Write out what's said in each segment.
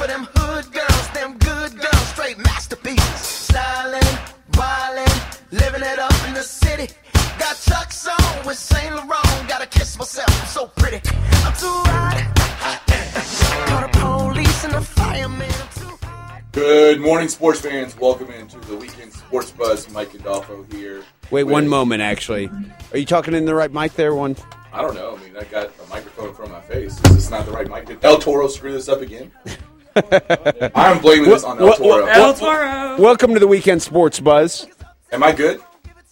for them hood girls, them good girls, straight masterpieces. Stylin', wildin', living it up in the city. Got Chuck's on with Saint Laurent. Gotta kiss myself, I'm so pretty. I'm too hot. Call the police and the fireman. I'm too hot. Good morning, sports fans. Welcome into the weekend sports buzz. Mike Gandolfo here. Wait with- one moment, actually. Are you talking in the right mic there? One. I don't know. I mean, I got a microphone in front of my face. Is this not the right mic? Did El Toro screw this up again? I'm blaming this on El Toro. El Toro. Welcome to the weekend sports buzz. Am I good?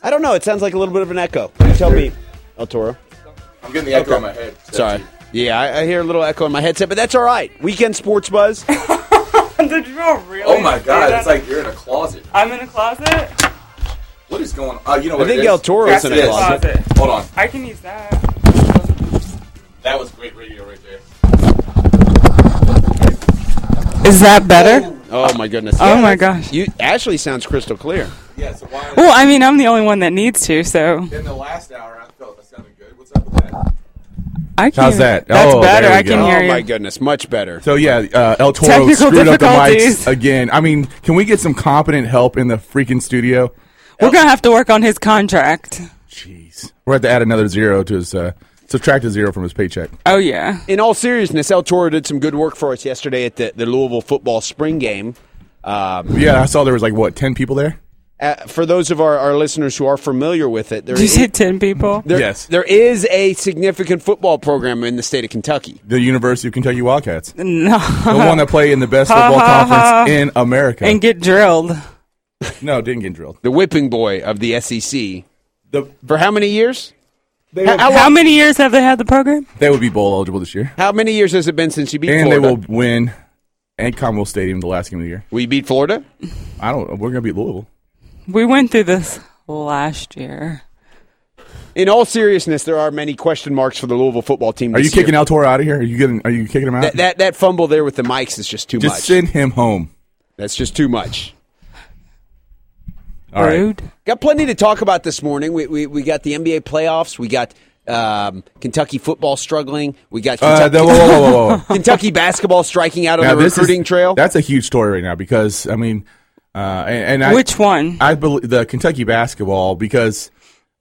I don't know. It sounds like a little bit of an echo. You tell me, El Toro. I'm getting the echo in my head. Sorry. Yeah, I, I hear a little echo in my headset, but that's all right. Weekend sports buzz. Did you all really? Oh my god, that? it's like you're in a closet. I'm in a closet. What is going on? Uh, you know I think? El Toro's Yes, in it a is. closet. Hold on. I can use that. That was great radio right there. Is that better? Oh my goodness. Oh Yeah, my gosh. You Ashley sounds crystal clear. Yeah, so why Well, I mean, I'm the only one that needs to, so in the last hour I felt that sounded good. What's up with that? I can. How's that? That's Oh, better. there we I can go. hear Oh you. my goodness, much better. So yeah, uh, El Toro Technical screwed up the difficulties. mics again. I mean, can we get some competent help in the freaking studio? We're gonna have to work on his contract. Jeez, we're going to have to add another zero to his uh, subtract a zero from his paycheck. Oh yeah. In all seriousness, El Toro did some good work for us yesterday at the, the Louisville football spring game. Um, Yeah, I saw there was like what ten people there. uh, for those of our, our listeners who are familiar with it, there Did you is- say ten people? there- Yes. there is a significant football program in the state of Kentucky. The University of Kentucky Wildcats, the one that play in the best football conference in America. and get drilled. no, didn't get drilled. the whipping boy of the SEC. The, For how many years? They, How, will, how How many years have they had the program? they will be bowl eligible this year, how many years has it been since you beat and Florida? they will win and Commonwealth Stadium the last game of the year. We beat Florida. I don't. We're going to beat Louisville. We went through this last year. In all seriousness, there are many question marks for the Louisville football team. Are you this year. kicking El Toro out of here? Are you getting? Are you kicking him out? that, that that fumble there with the mics is just too Just much. send him home. That's just too much. All right. Rude. Got plenty to talk about this morning. We we, we got the NBA playoffs. We got um, Kentucky football struggling. We got Uh, Kentucky, the- whoa, whoa, whoa, whoa, whoa. Kentucky basketball striking out on Now, the this is- recruiting trail. That's a huge story right now because I mean, uh, and, and I, Which one? I believe the Kentucky basketball because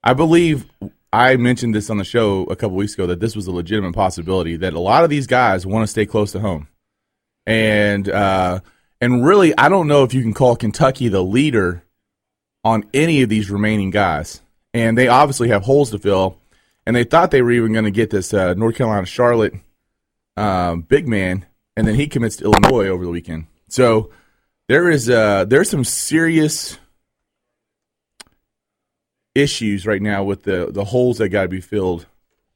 I believe I mentioned this on the show a couple weeks ago that this was a legitimate possibility that a lot of these guys want to stay close to home, and uh, and really I don't know if you can call Kentucky the leader on any of these remaining guys, and they obviously have holes to fill, and they thought they were even going to get this uh, North Carolina Charlotte um, big man, and then he commits to Illinois over the weekend. So there is uh, there's some serious issues right now with the the holes that got to be filled.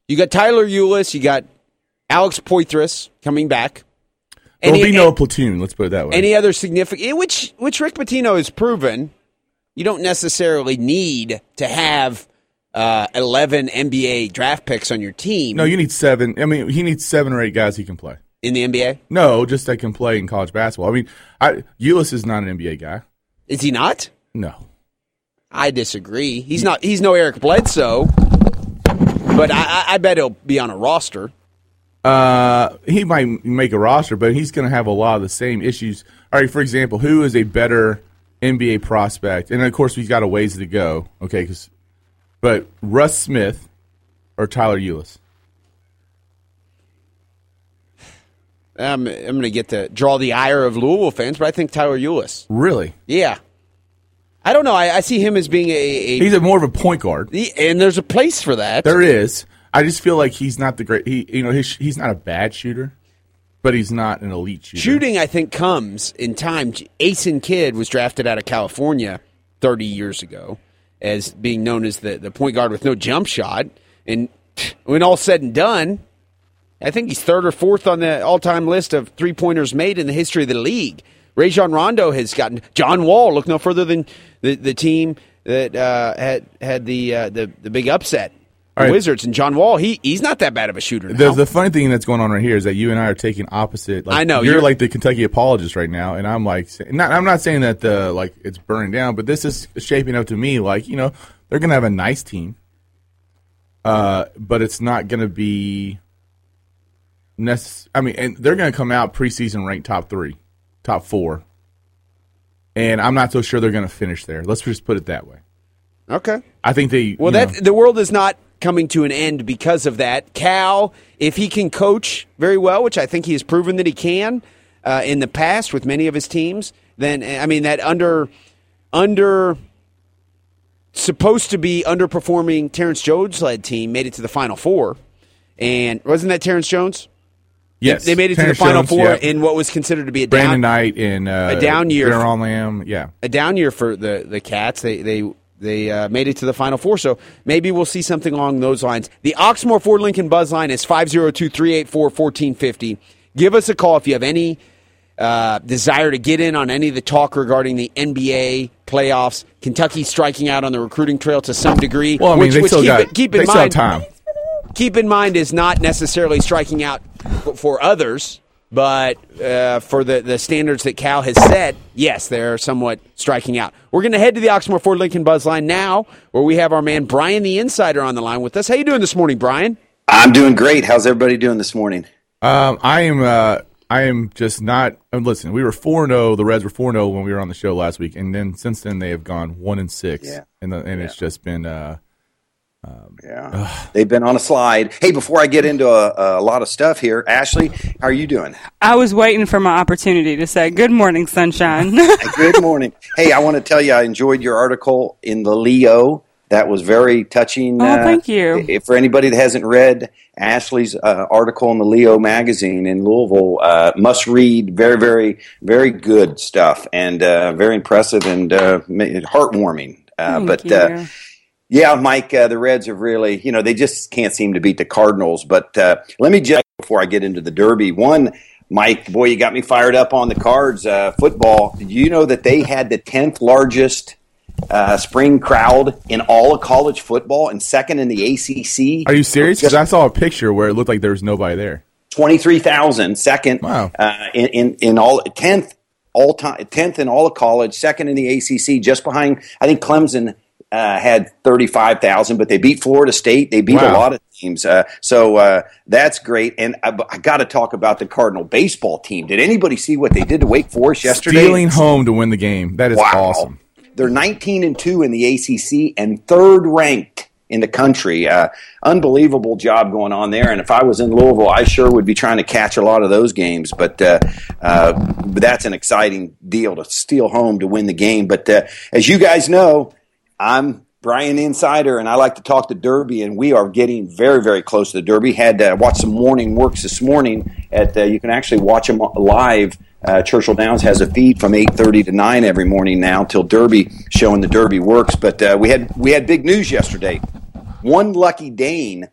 you got Tyler Ulis. You got Alex Poythress coming back. There'll Any- be no platoon. Let's put it that way. Any other significant, which which Rick Pitino has proven, you don't necessarily need to have uh, eleven NBA draft picks on your team no, you need seven. I mean, he needs seven or eight guys he can play. in the NBA. No, just that can play in college basketball. I mean, I, Ulis is not an NBA guy. Is he not? No. I disagree. He's not. He's no Eric Bledsoe, but I, I, I bet he'll be on a roster. Uh, he might make a roster, but he's going to have a lot of the same issues. All right, for example, who is a better NBA prospect? And of course, we've got a ways to go. Okay, 'cause- but Russ Smith or Tyler Ulis? I'm, I'm going to get to draw the ire of Louisville fans, but I think Tyler Ulis. Really? Yeah, I don't know. I, I see him as being a, a He's a more of a point guard. the- and there's a place for that. There is. I just feel like he's not the great. He, you know, he's, he's not a bad shooter, but he's not an elite shooter. Shooting, I think, comes in time. Jason Kidd was drafted out of California 30 years ago as being known as the, the point guard with no jump shot. And when all said and done, I think he's third or fourth on the all time list of three pointers made in the history of the league. Rajon Rondo has gotten John Wall. Look no further than the, the team that uh, had had the, uh, the the big upset, All right. Wizards, and John Wall. He he's not that bad of a shooter. Now. The, the funny thing that's going on right here is that you and I are taking opposite. Like, I know, you're, you're- like the Kentucky apologist right now, and I'm like, not, I'm not saying that the like it's burning down, but this is shaping up to me like you know they're gonna have a nice team, uh, but it's not gonna be necess- I mean, and they're gonna come out preseason ranked top three. top four, and I'm not so sure they're going to finish there. Let's just put it that way. Okay. I think they. Well, that know, the world is not coming to an end because of that. Cal, if he can coach very well, which I think he has proven that he can uh, in the past with many of his teams, then I mean that under under supposed to be underperforming Terrence Jones led team made it to the Final Four, and wasn't that Terrence Jones? yes, They made it Terrence to the Final Jones, Four yeah. in what was considered to be a Brandon down Knight and uh, a down year. Lamb, yeah. a down year for the the Cats. They they they uh, made it to the Final Four, so maybe we'll see something along those lines. The Oxmoor Ford Lincoln Buzz line is 502-384-1450. Give us a call if you have any uh, desire to get in on any of the talk regarding the NBA playoffs. Kentucky striking out on the recruiting trail to some degree. Well, I mean, which, they which still keep, got it- keep in mind time. keep in mind is not necessarily striking out for others, but uh, for the, the standards that Cal has set, yes, they're somewhat striking out. We're going to head to the Oxmoor Ford Lincoln Buzz line now, where we have our man Brian the Insider on the line with us. How you doing this morning, Brian? I'm doing great. How's everybody doing this morning? Um, I am. Uh, I am just not. Uh, listen, we were four zero. The Reds were four zero when we were on the show last week, and then since then they have gone one and six. Yeah. and the, and it's just been. Uh, Yeah, they've been on a slide. Hey, before I get into a, a lot of stuff here, Ashley, how are you doing? I was waiting for my opportunity to say, Good morning, sunshine. Good morning. hey, I want to tell you, I enjoyed your article in the Leo. That was very touching. Oh, thank you. If for anybody that hasn't read Ashley's uh, article in the Leo magazine in Louisville, uh, must read. Very, very, very good stuff, and uh, very impressive and uh, heartwarming. Uh, Thank but you. uh, Yeah, Mike, uh, the Reds have really, you know, they just can't seem to beat the Cardinals. But uh, let me just, before I get into the Derby, one, Mike, boy, you got me fired up on the cards. Uh, football, Did you know that they had the 10th largest uh, spring crowd in all of college football and second in the ACC? are you serious? Because I saw a picture where it looked like there was nobody there. 23,000, second Wow. uh, in, in, in all, 10th all time, 10th in all of college, second in the ACC, just behind, I think Clemson uh, had 35,000, but they beat Florida State. They beat a lot of teams. Uh, so uh, that's great. And I, I got to talk about the Cardinal baseball team. Did anybody see what they did to Wake Forest yesterday? Stealing home to win the game. That is Wow. awesome. They're 19 and 2 in the ACC and third ranked in the country. Uh, unbelievable job going on there. And if I was in Louisville, I sure would be trying to catch a lot of those games. But, uh, uh, that's an exciting deal to steal home to win the game. But uh, as you guys know, I'm Brian Insider, and I like to talk to Derby, and we are getting very, very close to the Derby. Had uh, watched some morning works this morning. At uh, you can actually watch them live. Uh, Churchill Downs has a feed from eight thirty to nine every morning now till Derby, showing the Derby works. But uh, we had we had big news yesterday. One lucky Dane,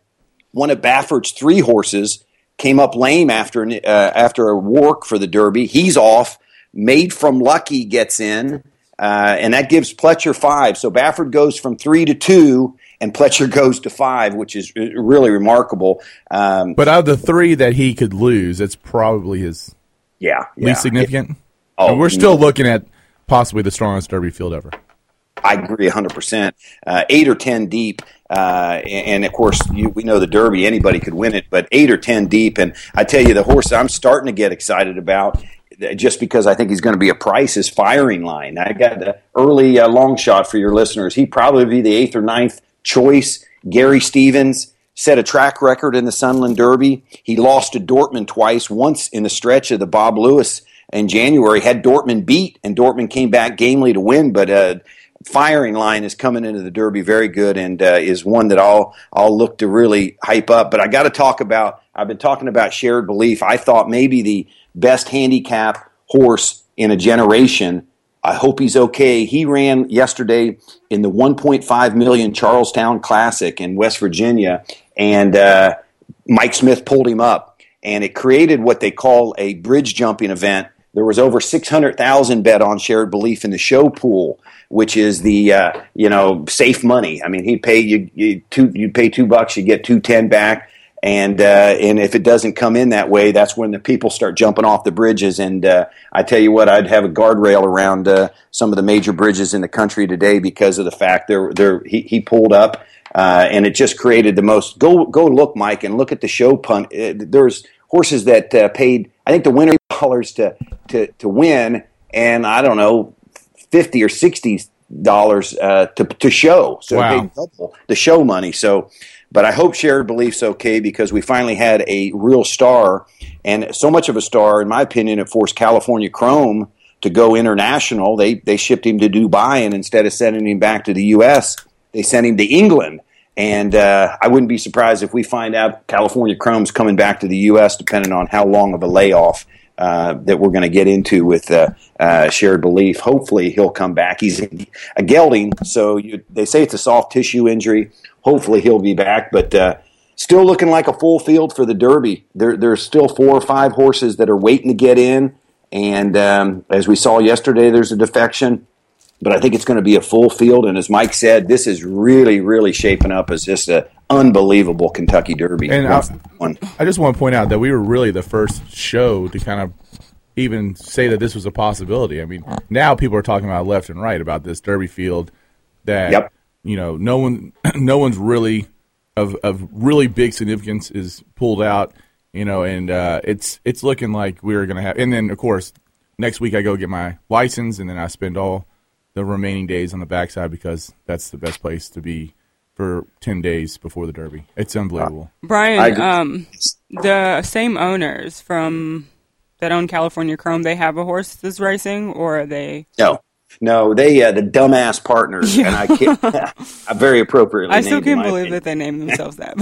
one of Baffert's three horses, came up lame after uh, after a work for the Derby. He's off. Madefromlucky gets in, uh, and that gives Pletcher five. So Baffert goes from three to two, and Pletcher goes to five, which is uh, really remarkable. Um, But out of the three that he could lose, it's probably his yeah, yeah. least significant. Oh, and we're still no. looking at possibly the strongest Derby field ever. I agree 100%. Uh, eight or 10 deep. Uh, and, of course, you, we know the Derby, anybody could win it, but eight or 10 deep. And I tell you, the horse I'm starting to get excited about, just because I think he's going to be a price, is Firing Line. I got the early uh, long shot for your listeners. He'd probably be the eighth or ninth choice. Gary Stevens set a track record in the Sunland Derby. He lost to Dortmund twice, once in the stretch of the Bob Lewis in January, had Dortmund beat, and Dortmund came back gamely to win, but uh, firing line is coming into the Derby very good and uh, is one that I'll I'll look to really hype up. But I got to talk about. I've been talking about shared belief. I thought maybe the best handicap horse in a generation. I hope he's okay. He ran yesterday in the 1.5 million Charles Town Classic in West Virginia, and uh, Mike Smith pulled him up, and it created what they call a bridge jumping event. There was over 600,000 bet on shared belief in the show pool, which is the uh, you know safe money. I mean, he'd pay you, you two you pay two bucks, you get two ten back, and uh, and if it doesn't come in that way, that's when the people start jumping off the bridges. And uh, I tell you what, I'd have a guardrail around uh, some of the major bridges in the country today because of the fact there there he, he pulled up. Uh, and it just created the most. Go go look, Mike, and look at the show punt. Uh, there's horses that paid. I think the winner dollars to to to win, and I don't know, fifty or sixty dollars uh, to to show. So Wow. they double the show money. So, but I hope shared beliefs okay because we finally had a real star, and so much of a star, in my opinion, it forced California Chrome to go international. They they shipped him to Dubai, and instead of sending him back to the U.S., they sent him to England. And uh, I wouldn't be surprised if we find out California Chrome's coming back to the U.S. depending on how long of a layoff uh, that we're going to get into with uh, uh, shared belief. Hopefully, he'll come back. He's a gelding, so you, they say it's a soft tissue injury. Hopefully, he'll be back, but uh, still looking like a full field for the Derby. There, there's still four or five horses that are waiting to get in, and um, as we saw yesterday, there's a defection. But I think it's going to be a full field, and as Mike said, this is really, really shaping up as just an unbelievable Kentucky Derby. And I- I just want to point out that we were really the first show to kind of even say that this was a possibility. I mean, now people are talking about left and right about this Derby field that Yep. you know no one no one's really of of really big significance is pulled out. You know, and uh, it's it's looking like we're going to have. And then of course next week I go get my license, and then I spend all the remaining days on the backside because that's the best place to be for ten days before the Derby. It's unbelievable. I Brian, um, the same owners from that own California Chrome, they have a horse that's racing, or are they? No, no, they uh, the dumbass partners, and I can't. I very appropriately. I still named in can't believe opinion. that they named themselves that.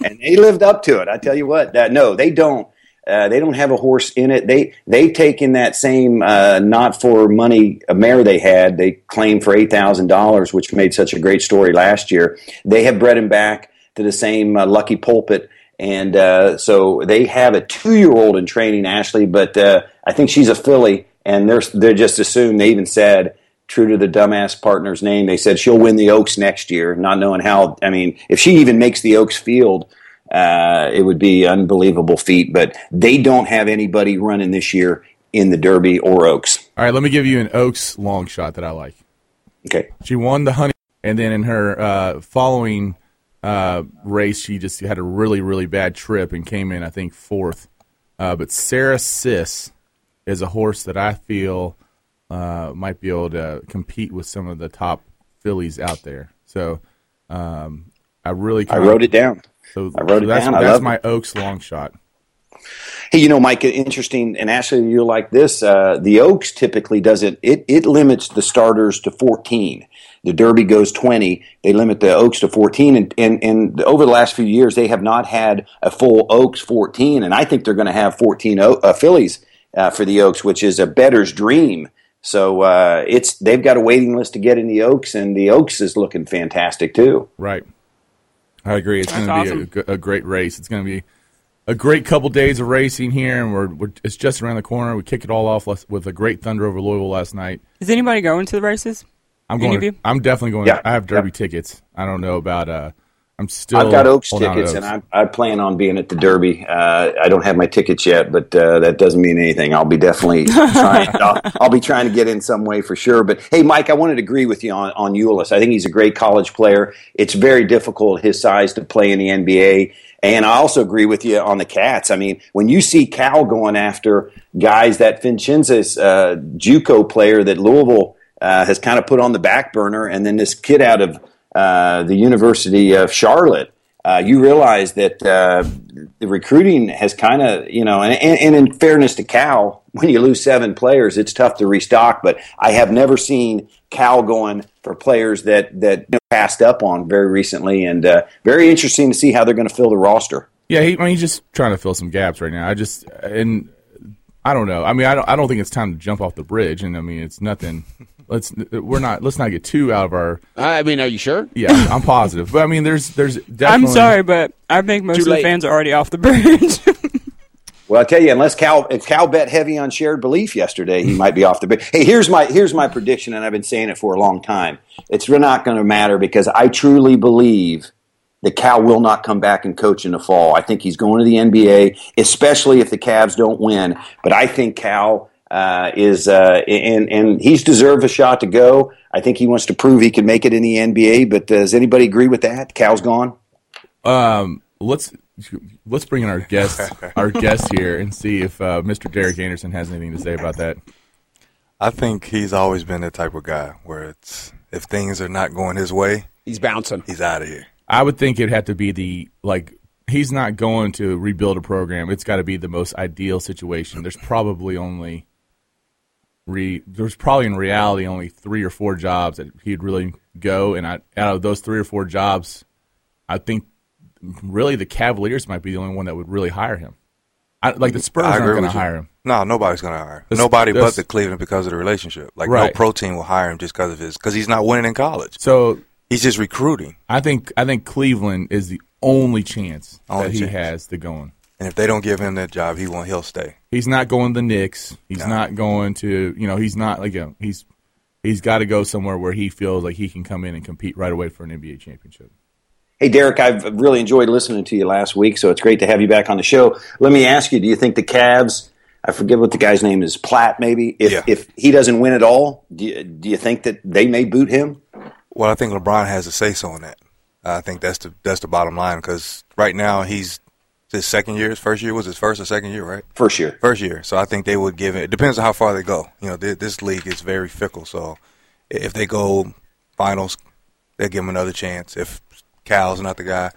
and they lived up to it. I tell you what, that no, they don't. Uh, they don't have a horse in it. They they've taken that same uh, not for money mare they had. They claimed for eight thousand dollars, which made such a great story last year. They have bred him back to the same uh, lucky pulpit, and uh, so they have a two year old in training, Ashley. But uh, I think she's a filly, and they're they're just assumed. They even said true to the dumbass partner's name. They said she'll win the Oaks next year, not knowing how. I mean, if she even makes the Oaks field, uh, it would be unbelievable feat. But they don't have anybody running this year in the Derby or Oaks. All right, let me give you an Oaks long shot that I like. Okay, She won the honey, and then in her uh, following uh, race, she just had a really, really bad trip and came in, I think, fourth. Uh, but Sarah Sis is a horse that I feel uh, might be able to compete with some of the top fillies out there. So um, I really I wrote it down. So, I wrote so it that's, down. I That's my it. Oaks long shot. Hey, you know, Mike, interesting, and Ashley, you like this. Uh, the Oaks typically doesn't. It it limits the starters to fourteen. The Derby goes twenty. They limit the Oaks to fourteen, and and, and over the last few years, they have not had a full Oaks fourteen, and I think they're going to have fourteen o- uh, fillies uh, for the Oaks, which is a better's dream. So uh, it's they've got a waiting list to get in the Oaks, and the Oaks is looking fantastic too. Right. I agree. It's going to awesome. be a, a great race. It's going to be a great couple days of racing here, and we're, we're it's just around the corner. We kick it all off with- with a great thunder over Louisville last night. Is anybody going to the races? I'm Any going. of you? I'm definitely going. Yeah. I have Derby Yeah. tickets. I don't know about. Uh, I'm still. I've got Oaks holding on to tickets, Oaks. and I, I plan on being at the Derby. Uh, I don't have my tickets yet, but uh, that doesn't mean anything. I'll be definitely trying. I'll, I'll be trying to get in some way for sure. But hey, Mike, I wanted to agree with you on on. I think he's a great college player. It's very difficult his size to play in the NBA. And I also agree with you on the Cats. I mean, when you see Cal going after guys that Vincenzo's uh, JUCO player that Louisville uh, has kind of put on the back burner, and then this kid out of uh, the University of Charlotte, uh, you realize that uh, the recruiting has kind of, you know, and, and, in fairness to Cal, when you lose seven players, it's tough to restock. But I have never seen Cal going for players that that passed up on very recently, and uh, very interesting to see how they're going to fill the roster. Yeah, he, I mean, he's just trying to fill some gaps right now. I just and I don't know. I mean, I don't. I don't think it's time to jump off the bridge. And I mean, it's nothing. Let's we're not. Let's not get too out of our. I mean, are you sure? Yeah, I'm positive. But I mean, there's there's definitely. I'm sorry, but I think most Too of the fans are already off the bridge. Well, I tell you, unless Cal, if Cal bet heavy on shared belief yesterday, he might be off the. Bridge. Hey, here's my here's my prediction, and I've been saying it for a long time. It's really not going to matter because I truly believe that Cal will not come back and coach in the fall. I think he's going to the NBA, especially if the Cavs don't win. But I think Cal uh, is, uh, and and he's deserved a shot to go. I think he wants to prove he can make it in the NBA. But does anybody agree with that? Cal's gone. Um, let's let's bring in our guest, our guest here, and see if uh, Mr. Derek Anderson has anything to say about that. I think he's always been the type of guy where it's if things are not going his way, He's bouncing. he's out of here. I would think it'd have to be the like he's not going to rebuild a program. It's got to be the most ideal situation. There's probably only re there's probably in reality only three or four jobs that he'd really go, and I, out of those three or four jobs, I think really the Cavaliers might be the only one that would really hire him. I, like the Spurs aren't going to hire him. No, nobody's going to hire him. Nobody but the Cleveland because of the relationship. Like no Right. pro team will hire him just because of his because he's not winning in college. So He's just recruiting, I think I think Cleveland is the only chance Only that he has to go in. And if they don't give him that job, he won't. He'll stay. He's not going to the Knicks. He's No. not going to you know he's not like you know, he's he's got to go somewhere where he feels like he can come in and compete right away for an NBA championship. Hey, Derek, I've really enjoyed listening to you last week, so it's great to have you back on the show. Let me ask you: Do you think the Cavs? I forget what the guy's name is, Blatt, maybe. If Yeah. if he doesn't win at all, do you, do you think that they may boot him? Well, I think LeBron has a say so in that. I think that's the that's the bottom line because right now he's his second year. His first year was his first or second year, right? First year. First year. So I think they would give it. It depends on how far they go. You know, th- this league is very fickle. So if they go finals, they'll give him another chance. If Cal's not the guy,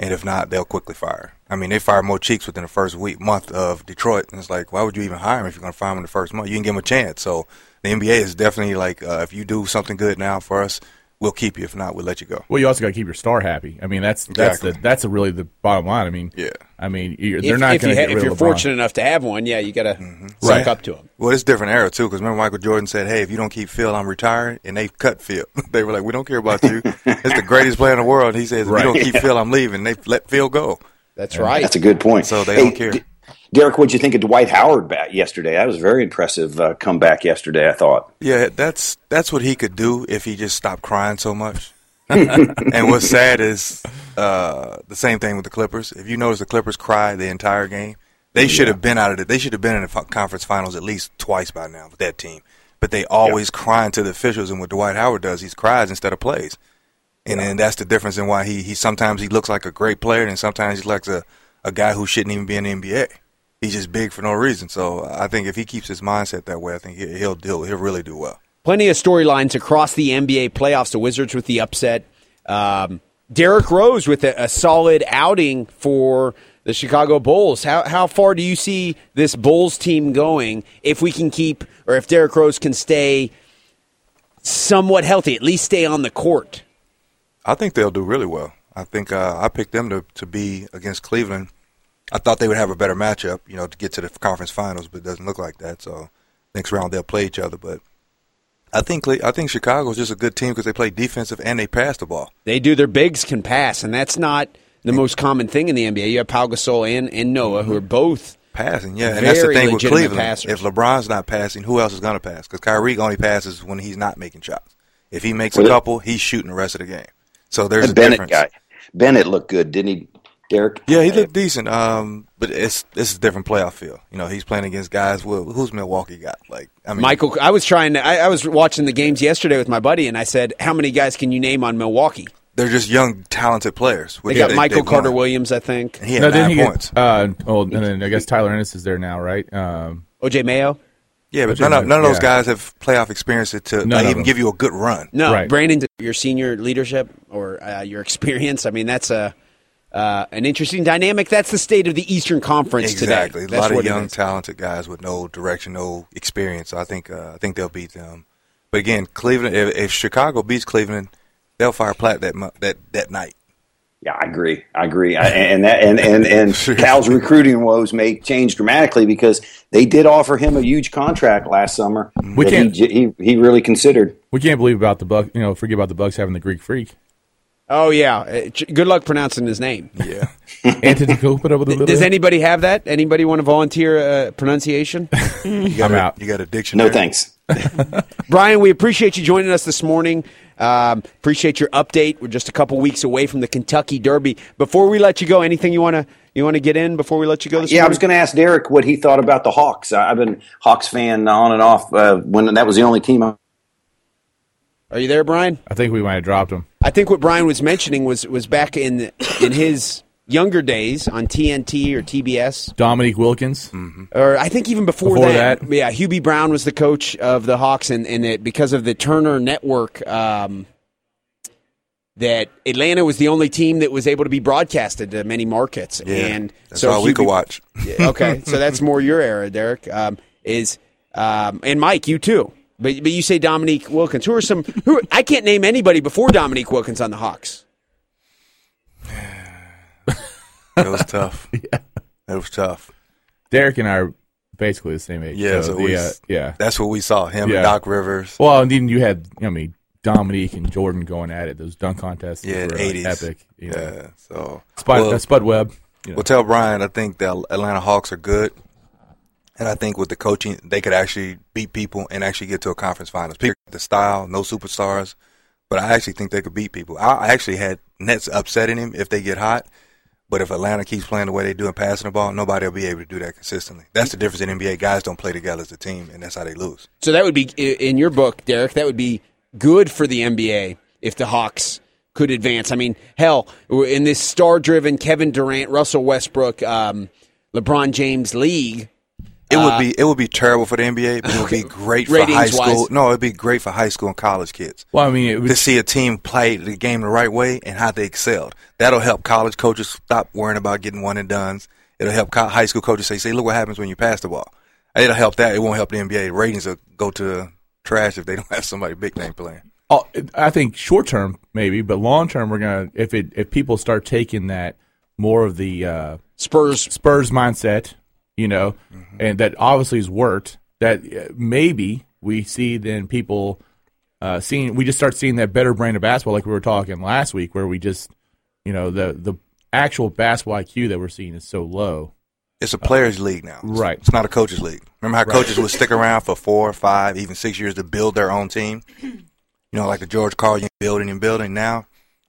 and if not, they'll quickly fire. I mean, they fired Mo Cheeks within the first week month of Detroit, and it's like, why would you even hire him if you're going to fire him in the first month? You can give him a chance. So the NBA is definitely like, uh, if you do something good now for us, we'll keep you. If not, we'll let you go. Well, you also got to keep your star happy. I mean, that's that's Exactly. the that's a really the bottom line. I mean, Yeah. I mean, you're, they're if, not if, going you ha- if you're LeBron. fortunate enough to have one, yeah, you got to suck Right. up to him. Well, it's a different era too, because remember Michael Jordan said, "Hey, if you don't keep Phil, I'm retiring," and they cut Phil. they were like, "We don't care about you. it's the greatest player in the world." He says, "If Right. you don't keep Phil, I'm leaving." They let Phil go. That's right. That's a good point. So they Hey, don't care. D- Derek, what'd you think of Dwight Howard bat yesterday? That was a very impressive uh, comeback yesterday. I thought. Yeah, that's that's what he could do if he just stopped crying so much. and what's sad is uh, the same thing with the Clippers. If you notice, the Clippers cry the entire game. They should have been out of it. They should have been in the conference finals at least twice by now with that team. But they always crying to the officials, and what Dwight Howard does, he cries instead of plays. And then that's the difference in why he, he sometimes he looks like a great player, and sometimes he looks like a, a guy who shouldn't even be in the NBA. He's just big for no reason. So I think if he keeps his mindset that way, I think he- he'll he'll, he'll really do well. Plenty of storylines across the NBA playoffs. The Wizards with the upset. Um, Derrick Rose with a, a solid outing for the Chicago Bulls. How how far do you see this Bulls team going if we can keep or if Derrick Rose can stay somewhat healthy, at least stay on the court? I think they'll do really well. I think uh, I picked them to, to be against Cleveland. I thought they would have a better matchup, you know, to get to the conference finals, but it doesn't look like that. So next round they'll play each other. But I think Cle- I think Chicago's just a good team because they play defensive and they pass the ball. They do. Their bigs can pass, and that's not the most common thing in the NBA. You have Pau Gasol and, and Noah, who are both Passing, yeah, and that's the thing with Cleveland. passers. If LeBron's not passing, who else is going to pass? Because Kyrie only passes when he's not making shots. If he makes Well, a couple, he's shooting the rest of the game. So there's The a Bennett difference. guy. Bennett looked good, didn't he, Derek? Yeah, he looked decent. Um, but it's it's a different playoff feel. You know, he's playing against guys. Well, who's Milwaukee got? Like, I mean, Michael. I was trying to. I, I was watching the games yesterday with my buddy, and I said, "How many guys can you name on Milwaukee?" they're just young, talented players. They got Michael they've Carter won. Williams, I think. And he had No, nine he points. get? Uh, oh, and then I guess Tyler Ennis is there now, right? Um, OJ Mayo. yeah, but none of, none of those yeah. guys have playoff experience to like, even them. give you a good run. No, Right. Brandon, your senior leadership or uh, your experience. I mean, that's a uh, an interesting dynamic. That's the state of the Eastern Conference Exactly, today. Exactly, a lot of young, talented guys with no direction, no experience. So I think uh, I think they'll beat them. But again, Cleveland. If, if Chicago beats Cleveland, they'll fire Blatt that that that night. Yeah, I agree. I agree. I, and that and and and Cal's recruiting woes may change dramatically because they did offer him a huge contract last summer. We that can't- He, he he really considered. we can't believe about the Buck. You know, forget about the Bucks having the Greek Freak. Oh yeah, Uh, good luck pronouncing his name. Yeah, Antetokounmpo. Does anybody have that? Anybody want to volunteer a pronunciation? you got I'm a, out. You got a dictionary. No thanks. Brian, we appreciate you joining us this morning. Um, appreciate your update. We're just a couple weeks away from the Kentucky Derby. Before we let you go, anything you want to you want to get in before we let you go this Yeah, I was going to ask Derek what he thought about the Hawks. I, I've been Hawks fan on and off uh, when that was the only team. I, Are you there, Brian? I think we might have dropped him. I think what Brian was mentioning was was back in in his younger days on TNT or TBS, Dominique Wilkins. or I think even before, Before that, that. yeah, Hubie Brown was the coach of the Hawks, and, and it, because of the Turner Network, um, that Atlanta was the only team that was able to be broadcasted to many markets, Yeah, and that's so all we could watch. Okay, so that's more your era, Derek. Um, is um, and Mike, you too. But but you say Dominique Wilkins. Who are some? Who I can't name anybody before Dominique Wilkins on the Hawks. It was tough. yeah. It was tough. Derek and I are basically the same age. Yeah, so so the, we- uh, yeah. That's what we saw. Him Yeah. and Doc Rivers. Well, and then you had, I mean, Dominique and Jordan going at it. Those dunk contests Yeah, were the like, 80s. epic. You know. Yeah. So Spud, well, uh, Spud Webb. You know. Well, tell Brian, I think the Atlanta Hawks are good. And I think with the coaching, they could actually beat people and actually get to a conference finals. People, the style, no superstars, but I actually think they could beat people. I actually had Nets upsetting him if they get hot. But if Atlanta keeps playing the way they do and passing the ball, nobody will be able to do that consistently. That's the difference in NBA. Guys don't play together as a team, and that's how they lose. So that would be in your book, Derek. That would be good for the NBA if the Hawks could advance. I mean, hell, in this star-driven Kevin Durant, Russell Westbrook, um, LeBron James league, It Uh, would be it would be terrible for the NBA, but it would be great for high Ratings-wise. school. No, it'd be great for high school and college kids. well, I mean, it to see a team play the game the right way and how they excelled. That'll help college coaches stop worrying about getting one and dones. It'll help high school coaches say, "See, look what happens when you pass the ball." It'll help that. It won't help the NBA. Ratings will go to trash if they don't have somebody big name playing. oh, I think short term maybe, but long term we're gonna if it if people start taking that more of the uh, Spurs. Spurs mindset, you know, and that obviously has worked. That uh, maybe we see then people uh, seeing we just start seeing that better brand of basketball, like we were talking last week, where we just you know the the actual basketball IQ that we're seeing is so low. It's a players' league now. It's- Right. It's not a coaches' league. Remember how coaches would stick around for four, five, even six years to build their own team? You know, like the George Carlin building and building. Now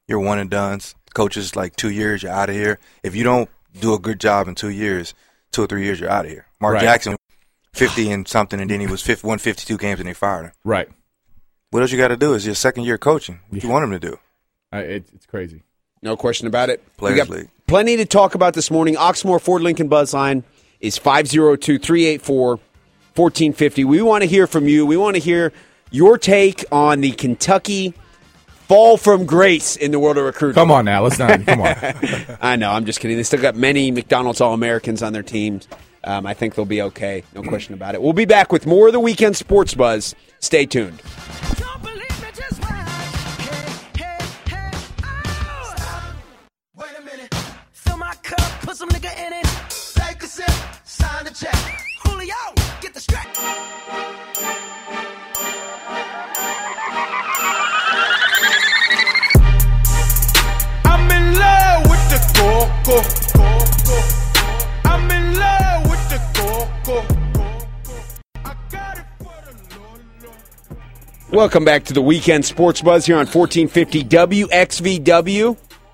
you're one and done. Coaches like two years, you're out of here. If you don't do a good job in two years, two or three years, you're out of here. Mark Right. Jackson, fifty and something, and then he was 50, won fifty two games and they fired him. Right. What else you got to do is your second year coaching. What you want him to do? I, it, it's crazy. No question about it. Players we got League. plenty to talk about this morning. Oxmoor Ford Lincoln Buzz Buzzline is 502 384 1450. We want to hear from you. We want to hear your take on the Kentucky fall from grace in the world of recruiting. Come on now, let's not. Come on. I know. I'm just kidding. They still got many McDonald's All Americans on their teams. Um, I think they'll be okay. No question about it. We'll be back with more of the weekend sports buzz. Stay tuned. Don't believe me, just watch. Hey, hey, hey, oh. Stop. Wait a minute. Fill my cup, put some nigga in it. Take a sip, sign the check. Julio, get the strap. I'm in love with the Welcome back to the weekend sports buzz here on 1450 WXVW.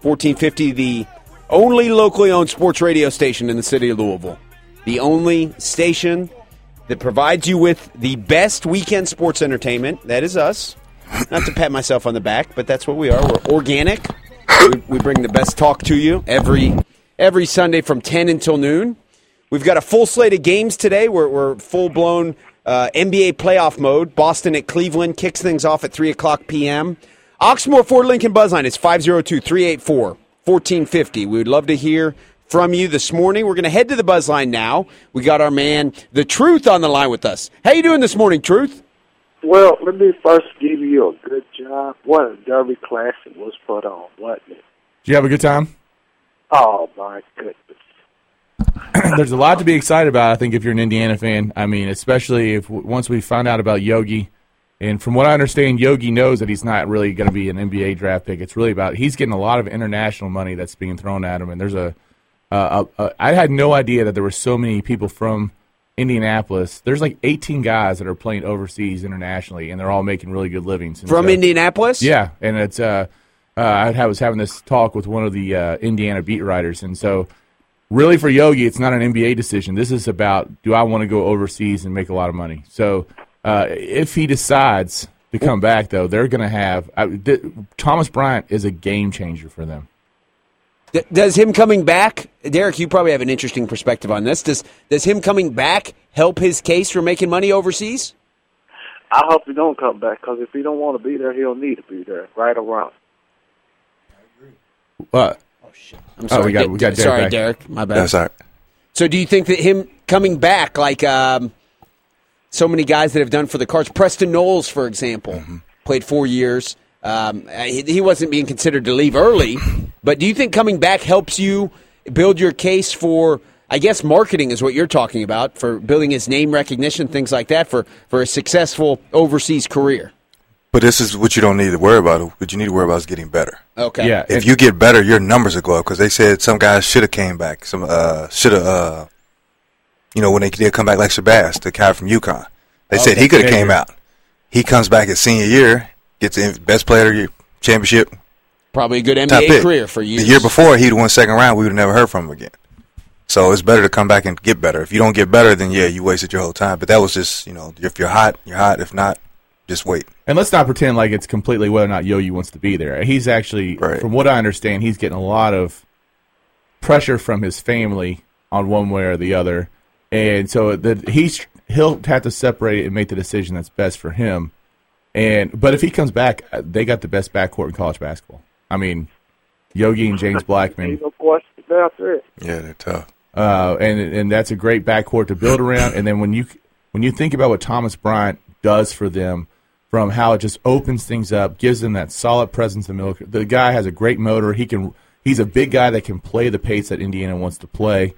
1450, the only locally owned sports radio station in the city of Louisville. The only station that provides you with the best weekend sports entertainment. That is us. Not to pat myself on the back, but that's what we are. We're organic. We, we bring the best talk to you every every Sunday from 10 until noon. We've got a full slate of games today. We're, we're full blown uh, NBA playoff mode. Boston at Cleveland kicks things off at 3 o'clock p.m. Oxmoor Ford Lincoln Buzzline is 502 384 1450. We would love to hear from you this morning. We're going to head to the Buzzline now. We got our man, The Truth, on the line with us. How you doing this morning, Truth? Well, let me first give you a good job. What a Derby Classic was put on, wasn't it? Did you have a good time? Oh, my goodness. There's a lot to be excited about. I think if you're an Indiana fan, I mean, especially if once we find out about Yogi, and from what I understand, Yogi knows that he's not really going to be an NBA draft pick. It's really about he's getting a lot of international money that's being thrown at him, and there's a. Uh, a, a I had no idea that there were so many people from Indianapolis. There's like 18 guys that are playing overseas internationally, and they're all making really good livings. And From so- Indianapolis? Yeah, and it's uh, uh, I was having this talk with one of the uh, Indiana beat writers, and so really for Yogi, it's not an NBA decision. This is about do I want to go overseas and make a lot of money. So uh, if he decides to come back, though, they're going to have I, th- Thomas Bryant is a game changer for them. D- does him coming back, Derek? You probably have an interesting perspective on this. Does does him coming back help his case for making money overseas? I hope he don't come back because if he don't want to be there, he'll need to be there, right or wrong. Uh, I'm Oh, we got- we got Derek sorry, back. Derek. My bad. That's all right. So, do you think that him coming back, like um, so many guys that have done for the Cards, Preston Knowles, for example, Mm-hmm. played four years. Um, he, he wasn't being considered to leave early, but do you think coming back helps you build your case for? I guess marketing is what you're talking about for building his name recognition, things like that, for for a successful overseas career. But this is what you don't need to worry about. What you need to worry about is getting better. Okay. yeah, If you get better, your numbers will go up because they said some guys should have came back. Some uh should have uh you know when they did come back like Shabazz, the guy from UConn. They said he could have came out. He comes back his senior year, gets the best player of the year, championship, Probably a good top NBA career for you. The year before he'd won second round, we would have never heard from him again. So it's better to come back and get better. If you don't get better, then yeah, you wasted your whole time. But that was just you know if you're hot, you're hot. If not, just wait. And let's not pretend like it's completely whether or not Yo-Yo wants to be there. He's actually, Right. from what I understand, he's getting a lot of pressure from his family on one way or the other, and so that he's he'll have to separate it and make the decision that's best for him. And but if he comes back, uh, they got the best backcourt in college basketball. I mean, Yogi and James Blackmon, Ain't no question about that. Yeah, they're tough. uh, and and that's a great backcourt to build around. And then when you when you think about what Thomas Bryant does for them, from how it just opens things up, gives them that solid presence in the middle. The guy has a great motor. He can. He's a big guy that can play the pace that Indiana wants to play.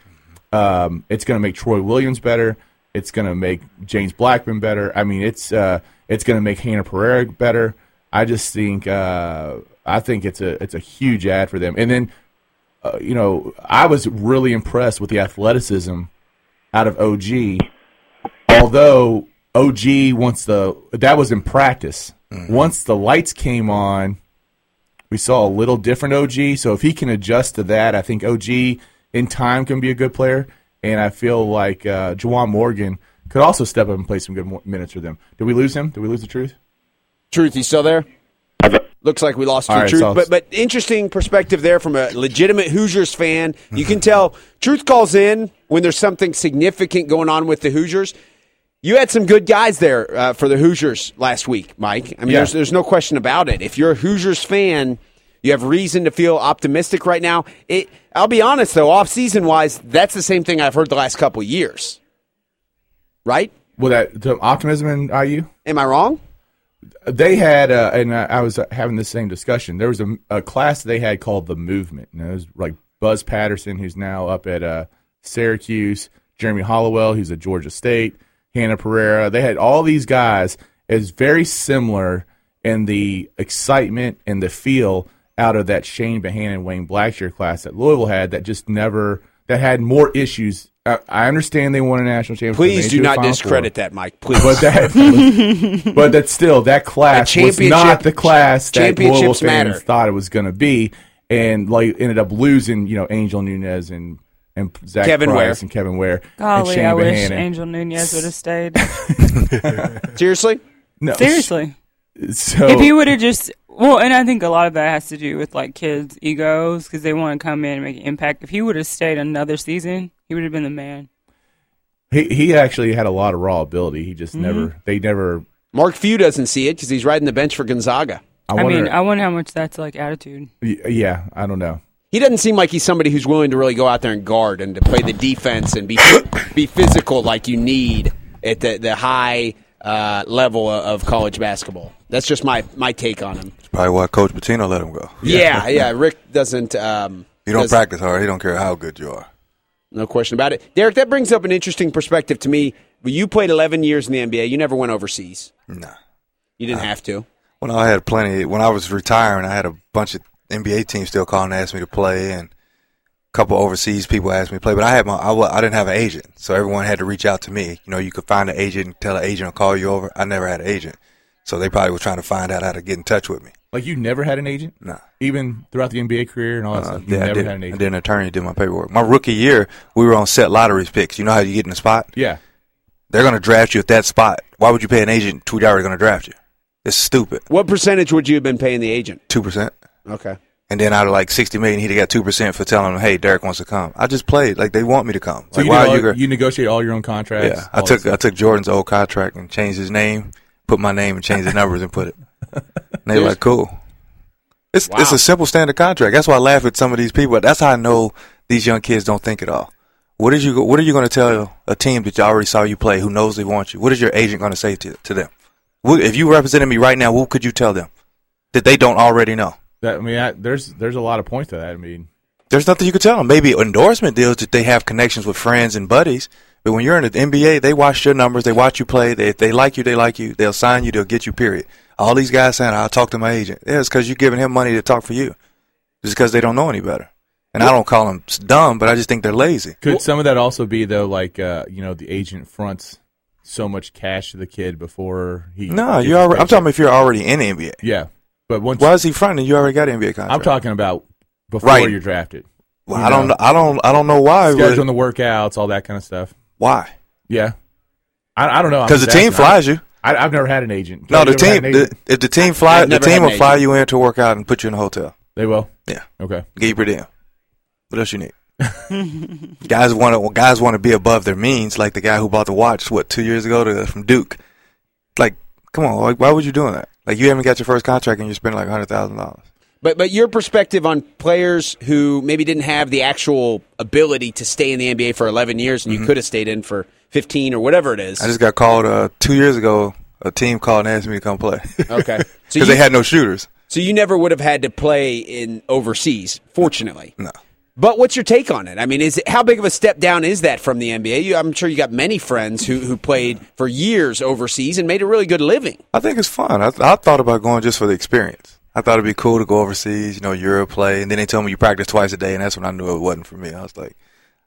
Um, it's going to make Troy Williams better. It's going to make James Blackmon better. I mean, it's uh, it's going to make Hannah Pereira better. I just think uh, I think it's a it's a huge ad for them. And then uh, you know, I was really impressed with the athleticism out of OG. Although OG once the that was in practice. Once the lights came on, we saw a little different OG. So if he can adjust to that, I think OG in time can be a good player. And I feel like uh, Juwan Morgan could also step up and play some good minutes for them. Did we lose him? Did we lose the truth? Truth, he's still there? Looks like we lost True right, Truth, so- but but interesting perspective there from a legitimate Hoosiers fan. You can tell Truth calls in when there's something significant going on with the Hoosiers. You had some good guys there uh, for the Hoosiers last week, Mike. I mean, Yeah. there's there's no question about it. If you're a Hoosiers fan, you have reason to feel optimistic right now. It, I'll be honest though, off season wise, that's the same thing I've heard the last couple years. Right? Well, that the optimism in IU. Am I wrong? They had, uh, and I I was having the same discussion. There was a, a class they had called the Movement, and it was like Buzz Patterson, who's now up at uh, Syracuse, Jeremy Hollowell, who's at Georgia State, Hannah Pereira. They had all these guys as very similar in the excitement and the feel out of that Chane Behanan and Wayne Blackshear class that Louisville had that just never that had more issues. I, I understand they won a national championship. Please do made it to the not discredit Four. that, Mike. Please. But that, but that still that class That was not the class that Louisville championships fans matter. thought it was going to be, and like ended up losing. You know, Angel Nunez and and Zach Kevin Price Ware. and Kevin Ware and Golly, Chane I wish Angel Nunez would have stayed. Seriously? No, Seriously. So if he would have just well, and I think a lot of that has to do with like kids' egos because they want to come in and make an impact. If he would have stayed another season, he would have been the man. he he actually had a lot of raw ability. He just mm-hmm. never they never. Mark Few doesn't see it because he's riding the bench for Gonzaga. I, I, wonder, mean, I wonder how much that's like attitude. y- yeah, I don't know. He doesn't seem like he's somebody who's willing to really go out there and guard and to play the defense and be be physical like you need at the the high uh, level of college basketball. That's just my my take on him. That's probably why Coach Pitino let him go. Yeah, yeah. Rick doesn't. Um, You don't doesn't- practice hard. He don't care how good you are. No question about it. Derek, that brings up an interesting perspective to me. You played 11 years in the NBA. You never went overseas. Nah. You didn't have to. When I had plenty, when I was retiring, I had a bunch of NBA teams still calling to ask me to play, and couple overseas people asked me to play. But I had my, I, I didn't have an agent, so everyone had to reach out to me. You know, you could find an agent tell an agent to call you over. I never had an agent, so they probably were trying to find out how to get in touch with me. Like you never had an agent, Nah. even throughout the NBA career and all that Uh, stuff. You yeah, I never did. had an I agent. did an attorney did my paperwork. My rookie year, we were on set lotteries picks. You know how you get in the spot? Yeah, They're going to draft you at that spot. Why would you pay an agent two dollars going to draft you? It's stupid. What percentage would you have been paying the agent? Two percent. Okay. And then out of like sixty million, he'd have got two percent for telling him, "Hey, Derek wants to come." I just played like they want me to come. So like, you, why all- you? you negotiate all your own contracts. yeah, I took I took Jordan's old contract and changed his name, put my name and changed the numbers and put it. And they were like, "Cool." It's it's a simple standard contract. That's why I laugh at some of these people. That's how I know these young kids don't think at all. What is you What are you going to tell a team that you already saw you play, who knows they want you? What is your agent going to say to to them? If you represented me right now, what could you tell them that they don't already know? That, I mean, I, there's there's a lot of points to that. I mean, There's nothing you could tell them. Maybe endorsement deals that they have connections with friends and buddies. But when you're in the NBA, they watch your numbers, they watch you play. They, if they like you, they like you. They'll sign you, they'll get you. Period. All these guys saying, "I'll talk to my agent." Yeah, it's because you're giving him money to talk for you. Just because they don't know any better. And I don't call them dumb, but I just think they're lazy. could some of that also be though, like uh, you know, the agent fronts so much cash to the kid before he? No, you his already. I'm talking if you're already in the NBA. Yeah, but once Why is he fronting? You already got an NBA contract. I'm talking about before Right. you're drafted. Well, you I don't. know. know- I don't. I don't know why. scheduling the workouts, all that kind of stuff. Why? Yeah, I, I don't know Because the team flies you. I, I've never had an agent. No, the team. The, if the team fly, the team will fly you in to work out and put you in a hotel. they will. Yeah. Okay. Give you per diem. What else you need? guys want to guys want to be above their means, like the guy who bought the watch what two years ago to, from Duke. Like, come on, like, why would you doing that? Like, you haven't got your first contract and you're spending like hundred thousand dollars. But but your perspective on players who maybe didn't have the actual ability to stay in the NBA for 11 years and you could have stayed in for 15 or whatever it is. Mm-hmm. I just got called uh, two years ago. A team called and asked me to come play. Okay. Because you- they had no shooters. so you never would have had to play in overseas, fortunately. No. But what's your take on it? I mean, is it, how big of a step down is that from the NBA? You, I'm sure you got many friends who, who played for years overseas and made a really good living. I think it's fun. I, I thought about going just for the experience. I thought it'd be cool to go overseas, you know, Europe play, and then they told me you practice twice a day, and that's when I knew it wasn't for me. I was like,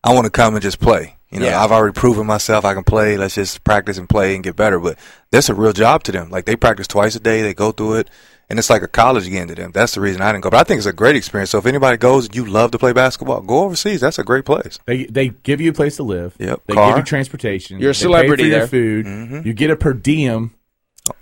I want to come and just play. You know, Yeah. I've already proven myself I can play. Let's just practice and play and get better. But that's a real job to them. Like they practice twice a day, they go through it, and it's like a college game to them. That's the reason I didn't go. But I think it's a great experience. So if anybody goes and you love to play basketball, go overseas. That's a great place. They they give you a place to live. Yep, They car. give you transportation. You're a They pay celebrity for your there. food. Mm-hmm. You get a per diem,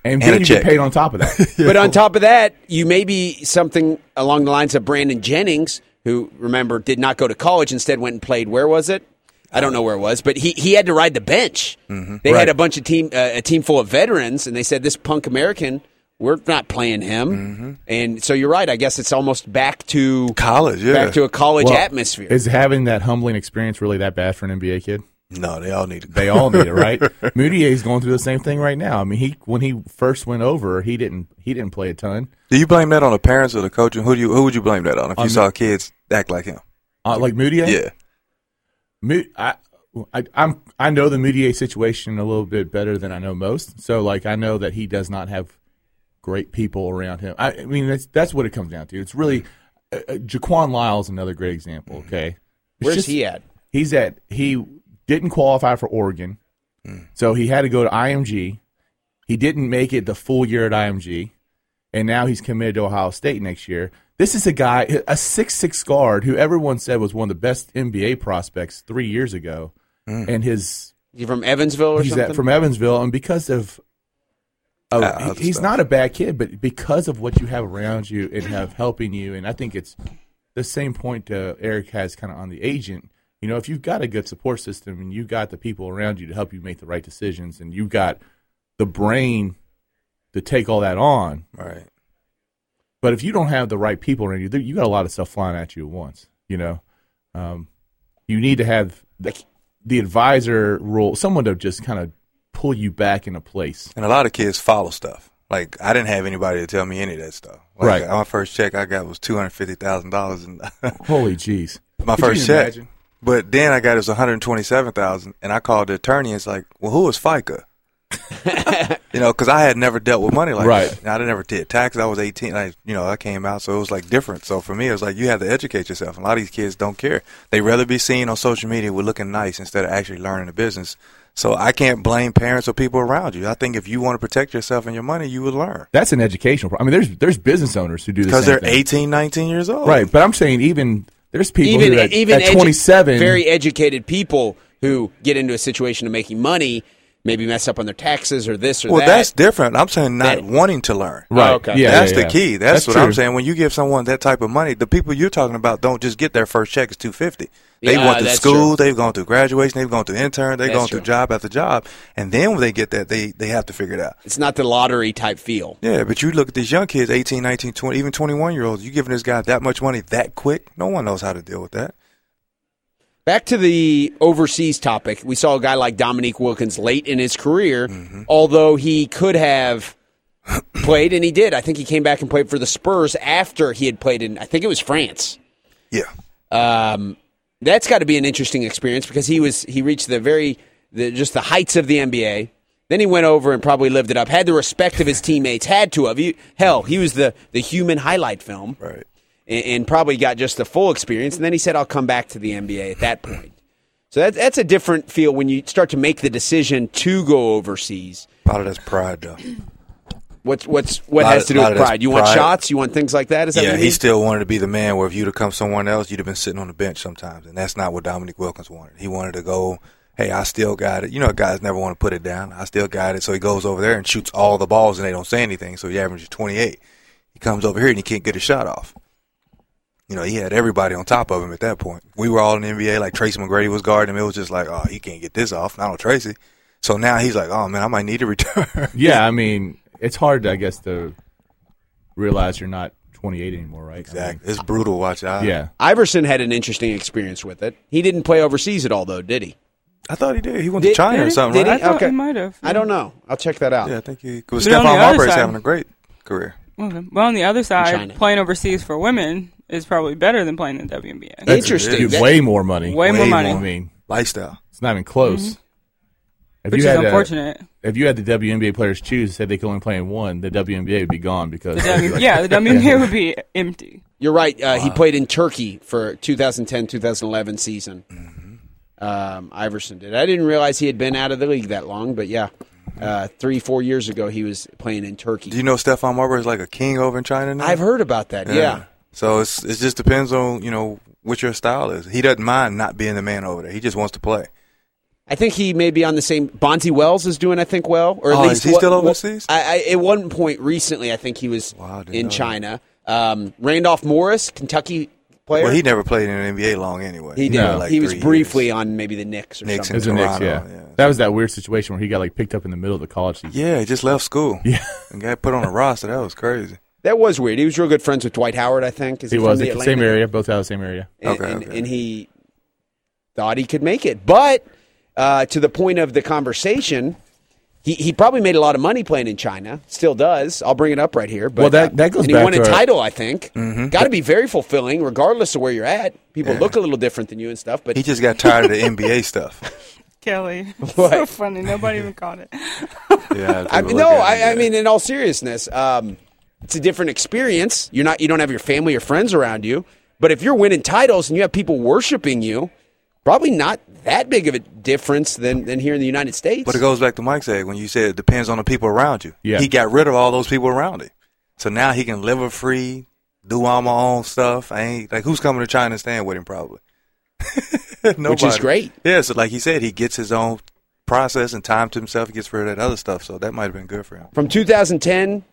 and, And then you check. get paid on top of that. But on top of that, you may be something along the lines of Brandon Jennings, who remember did not go to college, instead went and played. Where was it? I don't know where it was, but he, he had to ride the bench. They Right. had a bunch of team uh, a team full of veterans, and they said this punk American, we're not playing him. And so you're right. I guess it's almost back to College, yeah. back to a college Well, atmosphere. Is having that humbling experience really that bad for an NBA kid? no, they all need to. They all need it, right? Mudiay's going through the same thing right now. I mean, he when he first went over, he didn't he didn't play a ton. Do you blame that on the parents or the coaching? Who do you? Who would you blame that on? If you On saw kids act like him? Uh, like Mudiay, Yeah. Mu- I, I, I'm I know the Mudiay situation a little bit better than I know most. So like I know that he does not have great people around him. I, I mean that's that's what it comes down to. It's really uh, uh, Jaquan Lyle is another great example. Okay, It's Where's just- he at? He's at he didn't qualify for Oregon, so he had to go to IMG. He didn't make it the full year at IMG, and now he's committed to Ohio State next year. This is a guy, a six six guard who everyone said was one of the best NBA prospects three years ago, and his You from Evansville or he's something? at, from Evansville, and because of. of he- he's stuff. not a bad kid, but because of what you have around you and have helping you, and I think it's the same point uh, Eric has kind of on the agent. You know, if you've got a good support system and you've got the people around you to help you make the right decisions, and you've got the brain to take all that on, Right. but if you don't have the right people around you, there- you got a lot of stuff flying at you at once. You know, um, you need to have the, the advisor role, someone to just kind of pull you back into place. And a lot of kids follow stuff. Like I didn't have anybody to tell me any of that stuff. Like, Right. My first check I got was two hundred fifty thousand dollars, and Holy jeez! my Could first check. imagine? But then I got it was one hundred twenty-seven thousand, and I called the attorney. and It's like, well, who is FICA? You know, because I had never dealt with money like Right. that. And I never did taxes. I was eighteen. I, you know, I came out, so it was like different. So for me, it was like you have to educate yourself. And a lot of these kids don't care. They rather be seen on social media with looking nice instead of actually learning the business. So I can't blame parents or people around you. I think if you want to protect yourself and your money, you would learn That's an educational. Pro- I mean, there's there's business owners who do the because same they're thing. 18, 19 years old. right? But I'm saying even there's people even who at, even at edu- 27, very educated people who get into a situation of making money maybe mess up on their taxes or this or Well, that. Well, that's different. I'm saying not That- wanting to learn. Right. Oh, okay. Yeah, that's yeah, the yeah. key. That's, what true. I'm saying. When you give someone that type of money, the people you're talking about don't just get their first check is two fifty. They Yeah, went to that's school. They've gone through graduation. They've gone through intern. They've That's gone through job after job, and then when they get that, they they have to figure it out. it's not the lottery type feel. Yeah, but you look at these young kids, 18, 19, 20, even 21 year olds, you giving this guy that much money that quick? No one knows how to deal with that. Back to the overseas topic, we saw a guy like Dominique Wilkins late in his career, although he could have played, and he did. I think he came back and played for the Spurs after he had played in, I think it was France. Yeah. Um, that's got to be an interesting experience because he was he reached the very the, just the heights of the NBA. Then he went over and probably lived it up. Had the respect of his teammates. Had to have. You, hell, he was the the human highlight film. Right. And, and probably got just the full experience. And then he said, "I'll come back to the NBA at that point." So that, that's a different feel when you start to make the decision to go overseas. A lot of that's pride, though. What's what's what has of- to do with pride? You want pride. shots? You want things like that? Is that Yeah, he still wanted to be the man where if you'd have come someone else, you'd have been sitting on the bench sometimes. And that's not what Dominique Wilkins wanted. He wanted to go, hey, I still got it. You know, guys never want to put it down. I still got it. So he goes over there and shoots all the balls and they don't say anything. So he averages 28. He comes over here and he can't get a shot off. You know, he had everybody on top of him at that point. We were all in the NBA, like Tracy McGrady was guarding him. It was just like, oh, he can't get this off. Not on Tracy. So now he's like, oh, man, I might need to return. Yeah, I mean, it's hard, I guess, to realize you're not 28 anymore, right? I mean, exactly. It's brutal. Watch out. yeah. Iverson had an interesting experience with it. He didn't play overseas at all, though, did he? I thought he did. He went Did- to China did or something, Did right? I thought Okay. he might have. I don't know. I'll check that out. Yeah, I think he. Because But on the Stephon Marbury's having a great career. Okay. But on the other side, playing overseas for women is probably better than playing in the WNBA. That's- Interesting. Dude, That- way more money. Way more money. I mean, Lifestyle. it's not even close. If Which you is had, uh, unfortunate. if you had the WNBA players choose, said they could only play in one, the WNBA would be gone because The w- yeah, the WNBA would be empty. You're right. Uh, He played in Turkey for 2010-2011 season. Um, Iverson did. I didn't realize he had been out of the league that long, but yeah, uh, three, four years ago he was playing in Turkey. Do you know Stephon Marbury is like a king over in China now? I've heard about that. Yeah. So it's it just depends on you know what your style is. He doesn't mind not being the man over there. He just wants to play. I think he may be on the same. Bonzi Wells is doing, I think, well, or at Oh, least is he what- still what- overseas? I, I, at one point recently, I think he was Wow, in. China. Um, Randolph Morris, Kentucky player. Well, he never played in the NBA long anyway. He did. No. Like he was briefly years. on maybe the Knicks or Knicks something. It was Knicks, yeah. Toronto, yeah. That was that weird situation where he got like picked up in the middle of the college season. Yeah, he just left school. Yeah. and got put on a roster. That was crazy. That was weird. He was real good friends with Dwight Howard. I think. Is He from was the the same area, both out of the same area. and, Okay, and, okay. and he thought he could make it. But uh, to the point of the conversation, he, he probably made a lot of money playing in China. Still does. I'll bring it up right here. But, Well, that- uh, that goes and he back won a our- title. I think. Mm-hmm. Got to be very fulfilling, regardless of where you're at. People Yeah. look a little different than you and stuff. But He just got tired of the NBA stuff. Kelly. What? so funny. Nobody even caught it. Yeah, I mean, no, I, I mean, in all seriousness, um, it's a different experience. You're not, you don't have your family or friends around you. But if you're winning titles and you have people worshiping you, probably not that big of a difference than, than here in the United States. But it goes back to Mike said when you said it depends on the people around you. Yeah. He got rid of all those people around him. So now he can live a free, do all my own stuff. I ain't like who's coming to China and staying with him probably. Nobody. Which is great. Yeah, so like he said, he gets his own process and time to himself. He gets rid of that other stuff. So that might have been good for him. From 2010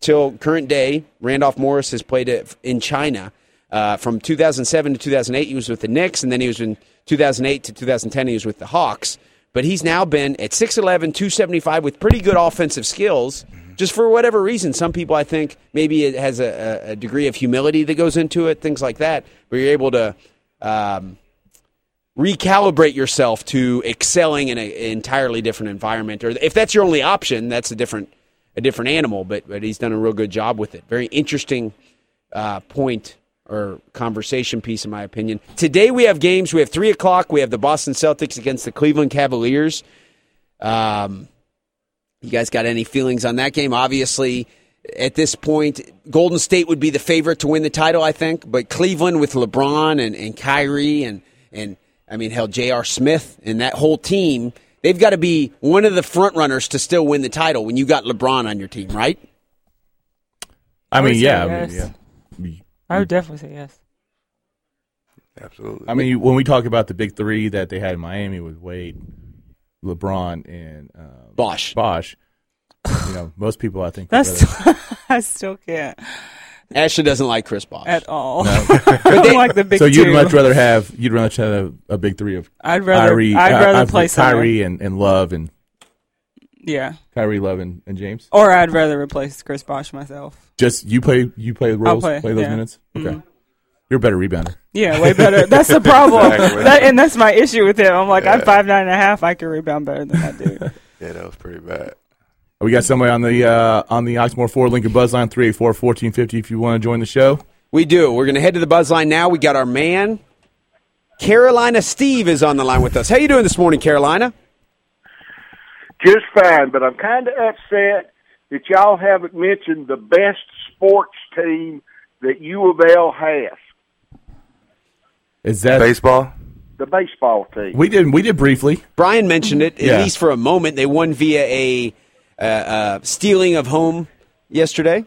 till current day, Randolph Morris has played it in China. Uh, from 2007 to 2008, he was with the Knicks, and then he was in 2008 to 2010, he was with the Hawks. But he's now been at 6'11, 275 with pretty good offensive skills. Just for whatever reason, some people I think maybe it has a, a- degree of humility that goes into it, things like that, where you're able to um, recalibrate yourself to excelling in an entirely different environment. Or if that's your only option, that's a different a different animal. But but he's done a real good job with it. Very interesting uh, point or conversation piece, in my opinion. Today we have games. We have three o'clock. We have the Boston Celtics against the Cleveland Cavaliers. Um, you guys got any feelings on that game? Obviously, at this point, Golden State would be the favorite to win the title, I think. But Cleveland with LeBron and, and Kyrie and and I mean, hell, J.R. Smith and that whole team, they've got to be one of the front runners to still win the title when you got LeBron on your team, right? I I mean, say yeah, I mean, yeah. I would definitely say yes. Absolutely. I mean, when we talk about the big three that they had in Miami with Wade, LeBron and uh, Bosh. Bosh. You know, most people I think. would That's rather- I still can't Ashley doesn't like Chris Bosh at all. I don't like the big so you'd much rather have you'd rather have a big three of I'd rather Kyrie, I'd uh, rather uh, play center. Kyrie and, and Love and Yeah, Kyrie Love and, and James. or I'd rather replace Chris Bosh myself. Just you play you play roles, play, those yeah. minutes. Okay, Mhm. you're a better rebounder. Yeah, way better. That's the problem, Exactly. that, and that's my issue with him. I'm like, I'm five nine and a half. I can rebound better than that dude. Yeah, that was pretty bad. We got somebody on the uh, on the Oxmoor Ford Lincoln Buzz line 384-1450 if you want to join the show. We do. We're going to head to the buzz line now. We got our man, Carolina Steve, is on the line with us. How you doing this morning, Carolina? Just fine, but I'm kind of upset that y'all haven't mentioned the best sports team that U of L has, Is that Baseball? the baseball team. we did we did briefly? Brian mentioned it, at Yeah. least for a moment. They won via a uh, uh, stealing of home yesterday.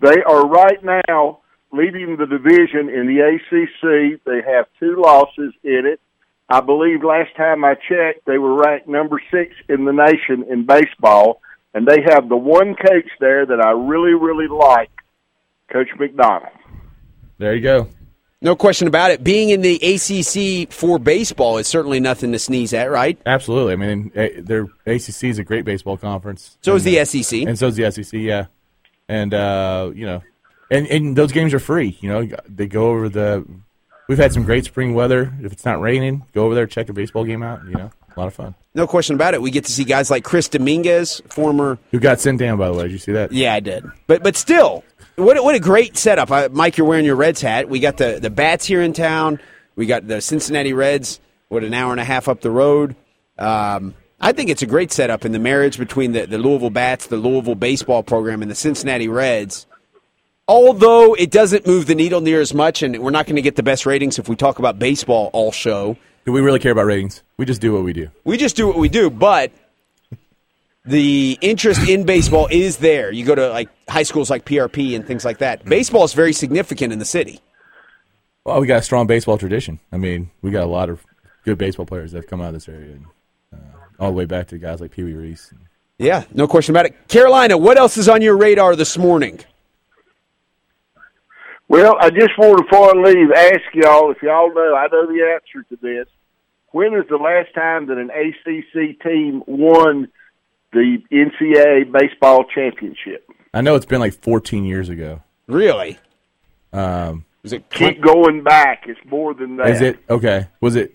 They are right now leading the division in the ACC. They have two losses in it. I believe last time I checked, they were ranked number six in the nation in baseball, and they have the one coach there that I really, really like, Coach McDonnell. There you go. No question about it. Being in the ACC for baseball is certainly nothing to sneeze at, right? Absolutely. I mean, eh, their ACC is a great baseball conference. So is the uh, SEC. and so is the SEC. Yeah, and uh, you know, and and those games are free. You know, they go over the. We've had some great spring weather. If it's not raining, go over there check a baseball game out. You know, a lot of fun. No question about it. We get to see guys like Chris Dominguez, former. Who got sent down by the way? Did you see that? Yeah, I did. But but still, what a- what a great setup. I, Mike, you're wearing your Reds hat. We got the the bats here in town. We got the Cincinnati Reds. What an hour and a half up the road. Um, I think it's a great setup in the marriage between the, the Louisville Bats, the Louisville baseball program, and the Cincinnati Reds. Although it doesn't move the needle near as much, and we're not going to get the best ratings if we talk about baseball all show. Do we really care about ratings? We just do what we do. We just do what we do, but the interest in baseball is there. You go to like high schools like PRP and things like that. Baseball is very significant in the city. Well, we got a strong baseball tradition. I mean, we got a lot of good baseball players that have come out of this area, and, uh, all the way back to guys like Pee Wee Reese. Yeah, no question about it. Carolina, what else is on your radar this morning? Well, I just want to, before I leave, ask y'all if y'all know. I know the answer to this. When is the last time that an ACC team won the NCAA baseball championship? I know it's been like 14 years ago. Really? Um, Is it Keep going back. It's more than that. is it okay? Was it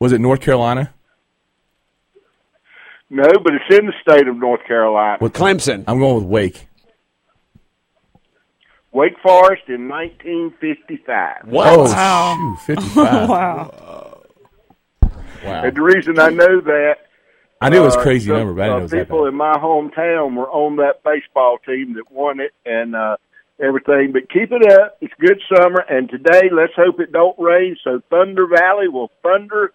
was it North Carolina? No, but it's in the state of North Carolina. With Clemson? I'm going with Wake. Wake Forest in 1955. Oh, Wow. shoot, 55. wow. Wow. And the reason I know that, I knew it was a uh, crazy some, number, but I didn't know it uh, was that people bad. in my hometown were on that baseball team that won it and uh, everything. But keep it up. It's a good summer, and today let's hope it don't rain so Thunder Valley will thunder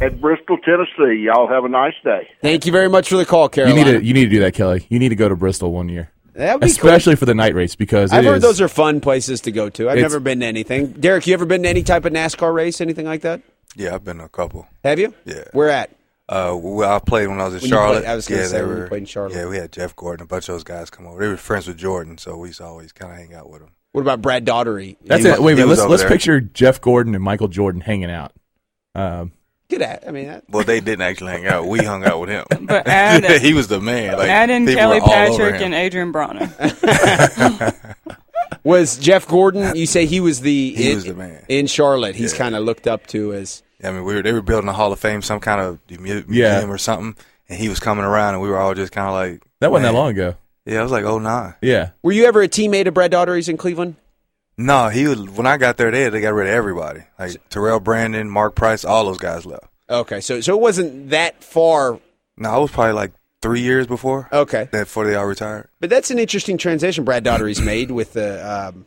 at Bristol, Tennessee. Y'all have a nice day. Thank you very much for the call, You need to you need to do that, Kelly. You need to go to Bristol one year, That'd be especially for the night race because cool. I've it heard is- those are fun places to go to. I've never been to anything. Derek, you ever been to any type of NASCAR race, anything like that? Yeah, I've been to a couple. Have you? Yeah. Where at? Uh, I played when I was in When Charlotte. played- I was gonna yeah, say they when you were, played in Charlotte. Yeah, we had Jeff Gordon, a bunch of those guys come over. They were friends with Jordan, so we used to always kind of hang out with them. What about Brad Daugherty? That's He it. Wait a minute. Let's let's there. picture Jeff Gordon and Michael Jordan hanging out. Um, Good at. I mean, that, Well, they didn't actually hang out. We hung out with him. But add, he was the man. Like, add in Kelly were all over Patrick and Adrian Bronner. was Jeff Gordon? You say he was the He in, was the man. in Charlotte. He's Yeah. kind of looked up to as I mean, we were they were building a Hall of Fame, some kind of museum Yeah. or something, and he was coming around, and we were all just kind of like, that wasn't man. that long ago. Yeah, it was like oh nine. Yeah. Were you ever a teammate of Brad Daugherty's in Cleveland? No, he was when I got there. They they got rid of everybody, like Terrell Brandon, Mark Price, all those guys left. Okay, so so it wasn't that far. No, I was probably like three years before Okay, that before they all retired. but that's an interesting transition Brad Daugherty's made with the um,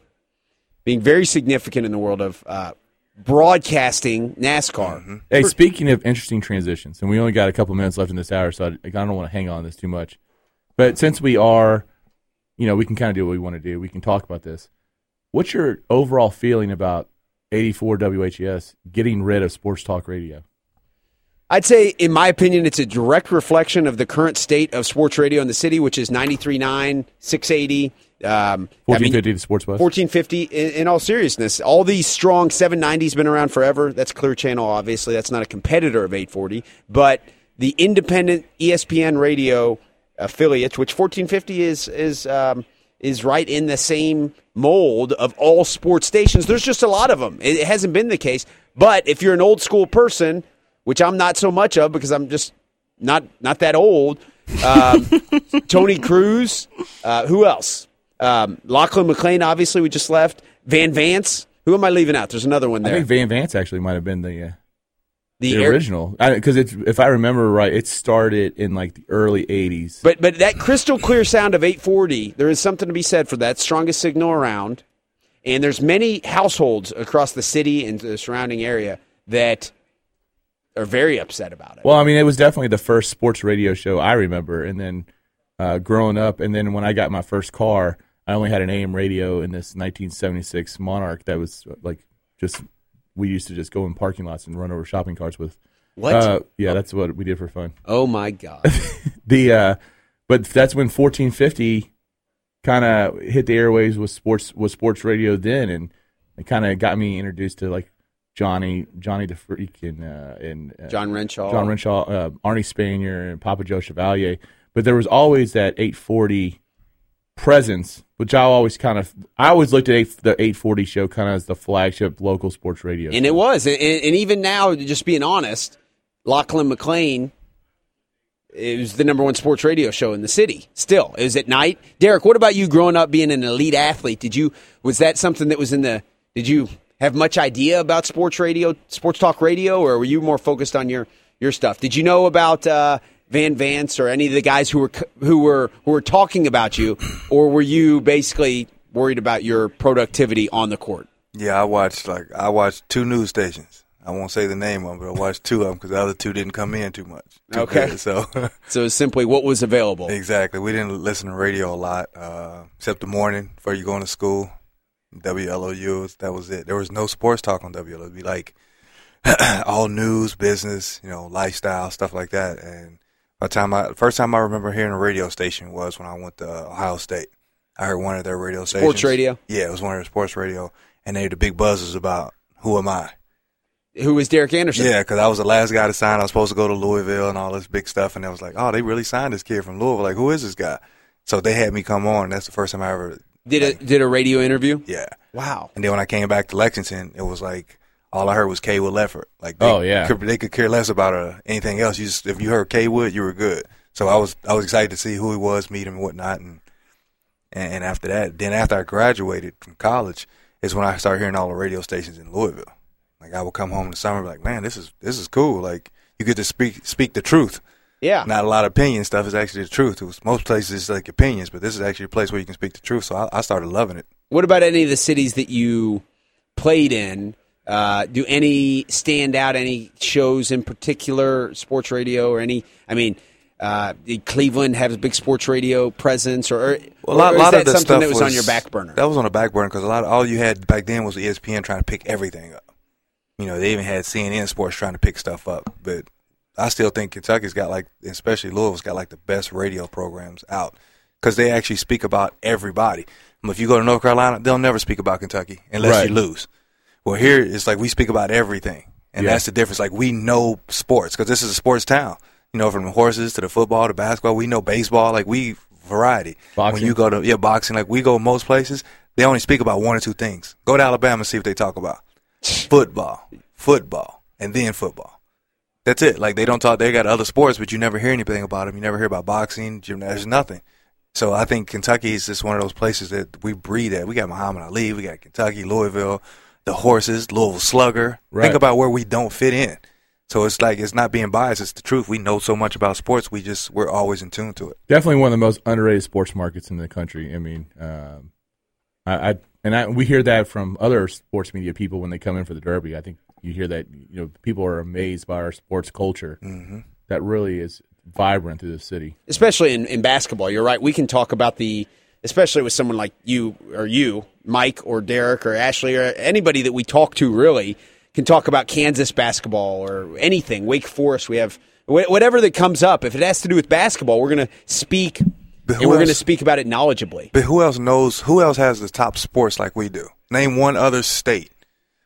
being very significant in the world of uh, broadcasting NASCAR. Mm-hmm. Hey, speaking of interesting transitions, and we only got a couple minutes left in this hour, so I, I don't want to hang on this too much. But since we are, you know, we can kind of do what we want to do. We can talk about this. What's your overall feeling about 84 WHAS getting rid of sports talk radio? I'd say, in my opinion, it's a direct reflection of the current state of sports radio in the city, which is 93.9, 680. Um, I mean, 1450 the sports buzz. 1450 in, in all seriousness. All these strong 790s been around forever. That's clear channel obviously. That's not a competitor of 840 but the independent espn radio affiliates which 1450 is is um, is right in the same mold of all sports stations there's just a lot of them it hasn't been the case. But if you're an old school person which i'm not so much of because i'm just not not that old um, Tony Cruise uh, who else um, Lachlan McLean, obviously, we just left. Van Vance. Who am I leaving out? There's another one there. I think Van Vance actually might have been the uh, the the air- original because if I remember right, it started in like the early '80s. but but that crystal clear sound of 840, there is something to be said for that. Strongest signal around, and there's many households across the city and the surrounding area that are very upset about it. Well, I mean, it was definitely the first sports radio show I remember, and then uh, growing up, and then when I got my first car, I only had an AM radio in this 1976 Monarch that was like just we used to just go in parking lots and run over shopping carts with. What? Uh, yeah, that's what we did for fun. oh my god! The uh, but that's when 1450 kind of hit the airwaves with sports with sports radio then, and it kind of got me introduced to like Johnny Johnny the Freak and uh, and uh, John Renshaw. John Renshaw, uh, Arnie Spanier, and Papa Joe Chevalier. But there was always that 840 presence, which I always kind of I always looked at eight, the 840 show kind of as the flagship local sports radio. And it was, and, and even now, just being honest, Lachlan McLean it was the number one sports radio show in the city. Still, it was at night. Derek, what about you growing up being an elite athlete? Did you was that something that was in the? Did you have much idea about sports radio, sports talk radio, or were you more focused on your your stuff? Did you know about uh, Van Vance or any of the guys who were who were who were talking about you, or were you basically worried about your productivity on the court? Yeah, I watched like I watched two news stations. I won't say the name of them, but I watched two of them because the other two didn't come in too much. Too Okay. good, so So simply what was available. exactly, we didn't listen to radio a lot, uh, except the morning before you going to school. WLOU, that was it. There was no sports talk on WLOU. It'd be like all news, business, you know, lifestyle, stuff like that. And by the time I, first time I remember hearing a radio station was when I went to Ohio State. I heard one of their radio stations. Sports radio? Yeah, it was one of their sports radio, and they had the big buzz was about who am I? Who was Derek Anderson? Yeah, because I was the last guy to sign. I was supposed to go to Louisville and all this big stuff, and I was like, oh, they really signed this kid from Louisville. Like, who is this guy? So they had me come on. That's the first time I ever. Did a did a radio interview? Yeah. Wow. And then when I came back to Lexington, it was like all I heard was Cawood Ledford. Like, they Oh, yeah. could, they could care less about uh, anything else. You just if you heard K Wood, you were good. So I was I was excited to see who he was, meet him, and whatnot. And and, and after that, then after I graduated from college, is when I started hearing all the radio stations in Louisville. Like I would come home in the summer, and be like, man, this is this is cool. Like you get to speak speak the truth. Yeah. Not a lot of opinion stuff is actually the truth. It was, most places it's like opinions, but this is actually a place where you can speak the truth. So I, I started loving it. What about any of the cities that you played in? Uh, do any stand out? Any shows in particular, sports radio or any? I mean, uh, did Cleveland have a big sports radio presence, or, or Well, a lot, or lot that of the something stuff that was, on your back burner? That was on the back burner because a lot of all you had back then was ESPN trying to pick everything up. You know, they even had CNN Sports trying to pick stuff up. But I still think Kentucky's got like, especially Louisville's got like the best radio programs out because they actually speak about everybody. If you go to North Carolina, they'll never speak about Kentucky unless Right. you lose. Well, here it's like we speak about everything, and Yeah. that's the difference. Like we know sports because this is a sports town. You know, from the horses to the football to basketball, we know baseball. Like we variety. When you go to yeah boxing, like we go most places, they only speak about one or two things. Go to Alabama, and see what they talk about: football, football, and then football. That's it. Like they don't talk. They got other sports, but you never hear anything about them. You never hear about boxing, gymnastics, nothing. So I think Kentucky is just one of those places that we breed at. We got Muhammad Ali, we got Kentucky, Louisville, the horses, Louisville Slugger. Right. Think about where we don't fit in. So it's like it's not being biased. It's the truth. We know so much about sports. We just we're always in tune to it. Definitely one of the most underrated sports markets in the country. I mean, um, I, I and I, we hear that from other sports media people when they come in for the Derby. I think you hear that you know people are amazed by our sports culture mm-hmm. that really is vibrant through the city. especially in, in basketball. You're right. We can talk about the, especially with someone like you or you, Mike or Derek or Ashley or anybody that we talk to really can talk about Kansas basketball or anything. Wake Forest, we have whatever that comes up. If it has to do with basketball, we're going to speak But and we're going to speak about it knowledgeably. But who else knows? Who else has the top sports like we do? Name one other state.